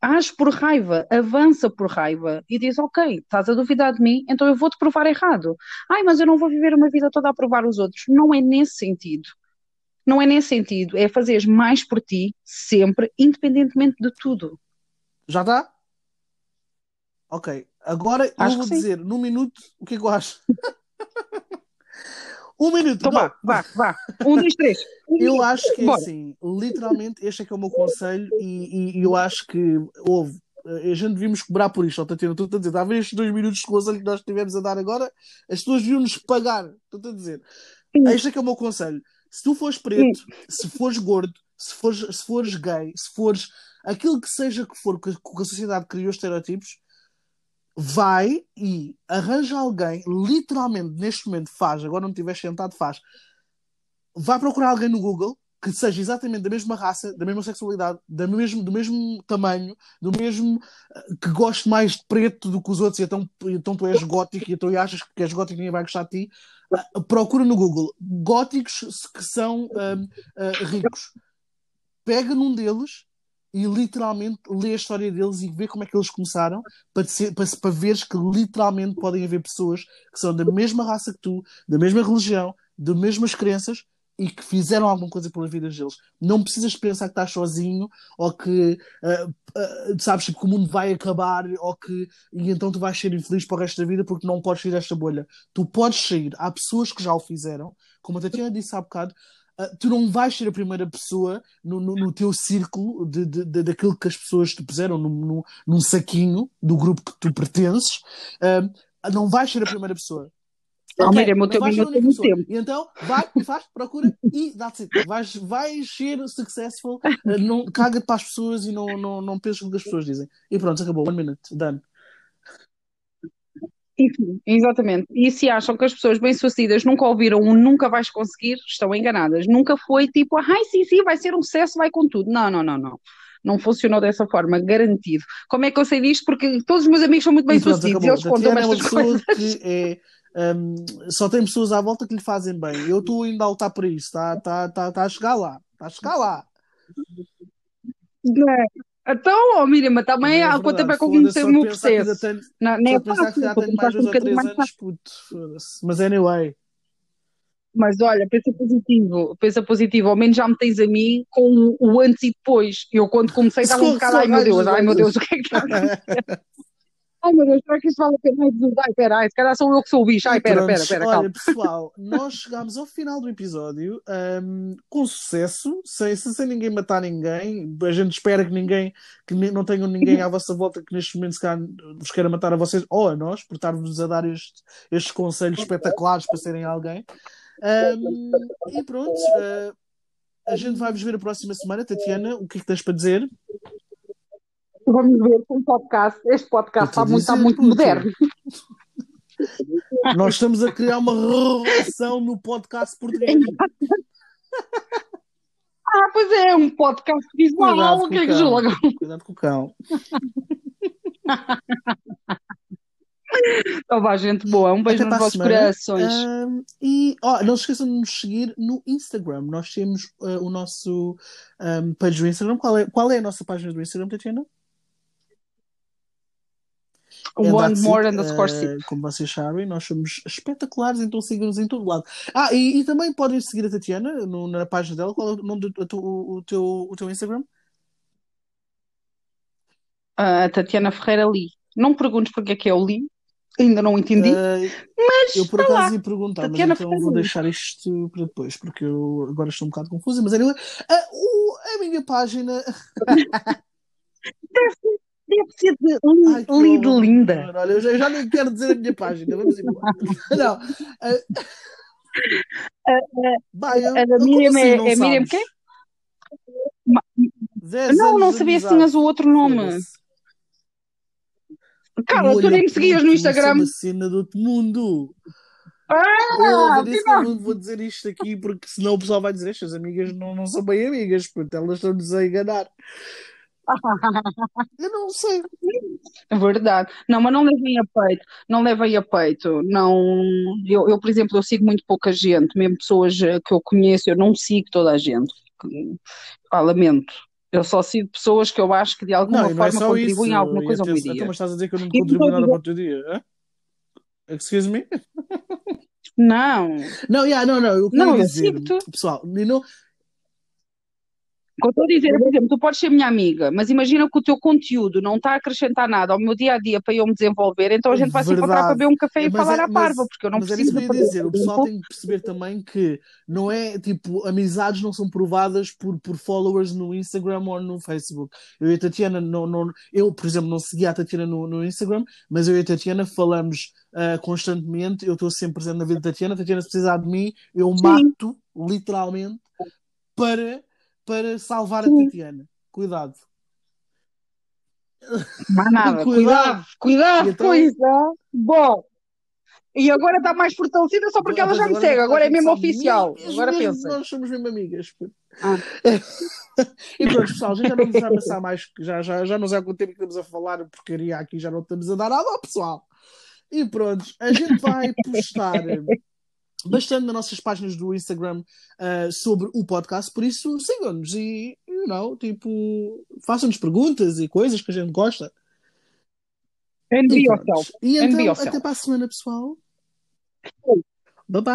Age por raiva, avança por raiva e diz: Ok, estás a duvidar de mim, então eu vou-te provar errado. Ai, mas eu não vou viver uma vida toda a provar os outros. Não é nesse sentido. Não é nesse sentido. É fazeres mais por ti, sempre, independentemente de tudo. Já está? Ok. Agora eu Acho vou que sim. dizer num minuto o que é que eu acho. (laughs) um minuto, Então vá, vá, vá. Um, dois, três. Eu acho que é assim, literalmente, este é que é o meu conselho, e, e- eu acho que houve. eh, A gente devíamos cobrar por isto, Tatiana. Estou a dizer, talvez estes dois minutos de conselho que nós tivemos a dar agora, as pessoas deviam-nos pagar. Estou a dizer. Este é que é o meu conselho. Se tu fores preto, se fores gordo, se fores, se fores gay, se fores aquilo que seja que for que que a sociedade criou estereotipos, vai e arranja alguém, literalmente neste momento faz, agora não estiver sentado, faz. Vai procurar alguém no Google que seja exatamente da mesma raça, da mesma sexualidade, da mesmo, do mesmo tamanho, do mesmo eh, que goste mais de preto do que os outros, e então, então tu és gótico e então achas que és gótico e ninguém vai gostar de ti. Ah, Procura no Google góticos que são ahm, ah, ricos. Pega num deles e literalmente lê a história deles e vê como é que eles começaram para, ser, para, para veres que literalmente podem haver pessoas que são da mesma raça que tu, da mesma religião, das mesmas crenças e que fizeram alguma coisa pelas vidas deles. Não precisas pensar que estás sozinho ou que ah, ah, sabes que o mundo vai acabar ou que e então tu vais ser infeliz para o resto da vida porque não podes sair desta bolha. Tu podes sair. Há pessoas que já o fizeram, como a Tatiana disse há bocado. Ah, tu não vais ser a primeira pessoa no, no, no teu círculo de, de, de- daquilo que as pessoas te puseram num, num, num saquinho do grupo que tu pertences. ah, não vais ser a primeira pessoa. Oh, Ok, Miriam, o mas teu minuto é tempo. E então, vai (laughs) faz, procura e it. Vais, vais ser successful. Uh, não, caga-te para as pessoas e não, não, não penses no que as pessoas dizem. E pronto, acabou. One minute. Done. Enfim, exatamente. E se acham que as pessoas bem-sucedidas nunca ouviram um nunca vais conseguir, estão enganadas. Nunca foi tipo, ai, sim, sim, vai ser um sucesso, vai com tudo. Não, não, não, não. Não funcionou dessa forma, garantido. Como é que eu sei disto? Porque todos os meus amigos são muito E pronto, bem-sucedidos e eles Tatiana é estas coisas. que é. um, só tem pessoas à volta que lhe fazem bem. Eu estou ainda a lutar por isso. Está tá, tá, tá a chegar lá. Está a chegar lá. É? Então, oh, Miriam, mas também É há quanto tempo é que eu só o meu processo? Não, só é pensar que fácil, já tenho mais dois um ou três bocadinho mais anos, puto. Mas anyway. Mas olha, pensa positivo, pensa positivo, ao menos já me tens a mim com o antes e depois. Eu quando comecei (laughs) estava um bocado, ai meu Deus, ai meu Deus, o que é que está a acontecer? (laughs) Ai meu Deus, será que isto vale a pena? Ai, pera, ai, se calhar sou eu que sou o bicho. Ai, pera, pera, pera, Olha, calma. pessoal, (laughs) nós chegámos ao final do episódio ahm, com sucesso, sem, sem ninguém matar ninguém. A gente espera que ninguém, que não tenham ninguém à vossa volta que neste momento se calhar vos queira matar a vocês ou a nós, por estar-vos a dar este- estes conselhos espetaculares para serem alguém. Ahm, e pronto, ah, a gente vai vos ver a próxima semana. Tatiana, o que é que tens para dizer? Vamos ver com um podcast. Este podcast está muito, está muito moderno. Nós estamos a criar uma revolução no podcast português. (laughs) Ah, pois é, um podcast visual. Cuidado O que é que cão. julga? Cuidado com o cão. (laughs) Então vá, gente boa. Um beijo Até nos vossos semana. corações. Ahm, e ó, não se esqueçam de nos seguir no Instagram. Nós temos ah, o nosso ahm, page do Instagram. Qual é, qual é a nossa página do Instagram, Tatiana? One more underscore ah, six. como vocês sabem, nós somos espetaculares, então sigam-nos em todo lado. Ah, e, e também podem seguir a Tatiana no- na página dela. Qual é o nome do o, o teu, o teu Instagram? A Tatiana Ferreira Lee. Não me perguntes porque é que é o Lee. Ainda não entendi. Ah, Mas eu por está acaso lá. ia perguntar, mas Tatiana então vou Ferreira. deixar isto para depois, porque eu agora estou um bocado confusa. Mas anyway, ah, o- a minha página. (laughs) (laughs) Deve ser, de Ai, horror. Linda. Olha, eu já, eu já nem quero dizer a minha página, vamos embora. (laughs) Não. ah, Bem, A da como Miriam assim é, é Miriam? Dez Não, não sabia se tinhas o outro nome. Cara, tu nem me seguias no é Instagram. uma cena do outro mundo. Eu Ah, vou dizer, afinal. não vou dizer isto aqui porque senão o pessoal vai dizer estas amigas não, não são bem amigas, porque elas estão-nos a enganar. (laughs) Eu não sei. É verdade. Não, mas não levem a peito. Não levem a peito. Não, eu, eu, por exemplo, eu sigo muito pouca gente, mesmo pessoas eh, que eu conheço, eu não sigo toda a gente. Ah, lamento. Eu só sigo pessoas que eu acho que de alguma Não, e não é forma contribuem isso. em alguma coisa ao meu atenção, então, dia. mas estás a dizer que eu não contribuo a nada para o teu dia? hã? Excuse me? não, Não, yeah, não, não. Eu não, eu dizer, sigo-te. pessoal, e não, eu estou a dizer, é, por exemplo, tu podes ser minha amiga, mas imagina que o teu conteúdo não está a acrescentar nada ao meu dia a dia para eu me desenvolver, então a gente vai se encontrar para Verdade. beber um café e Mas, falar é, à parva, mas, porque eu não mas era isso preciso que eu ia dizer. O pessoal tempo. tem que perceber também que não é tipo, amizades não são provadas por, por followers no Instagram ou no Facebook. Eu e a Tatiana, não, não, eu, por exemplo, não seguia a Tatiana no, no Instagram, mas eu e a Tatiana falamos ah, constantemente. Eu estou sempre presente na vida da Tatiana. A Tatiana, se precisar de mim, eu Sim, mato, literalmente, para, para salvar a. Tatiana. Cuidado. Mais (laughs) nada. Cuidado. Cuidado, então, ah. Bom, e agora está mais fortalecida só porque ela já me segue, agora é mesmo oficial. mesmo, Agora pensa. nós somos mesmo amigas. Ah. (laughs) E pronto, pessoal, a gente já não nos vai passar mais, já, já, já não sei há quanto tempo que estamos a falar porcaria aqui, já não estamos a dar nada ao pessoal. E pronto, a gente vai (laughs) postar bastante nas nossas páginas do Instagram uh, sobre o podcast, por isso sigam-nos e, you know, tipo, façam-nos perguntas e coisas que a gente gosta. And E be yourself. E And então, yourself. até para a semana, pessoal. Bye bye.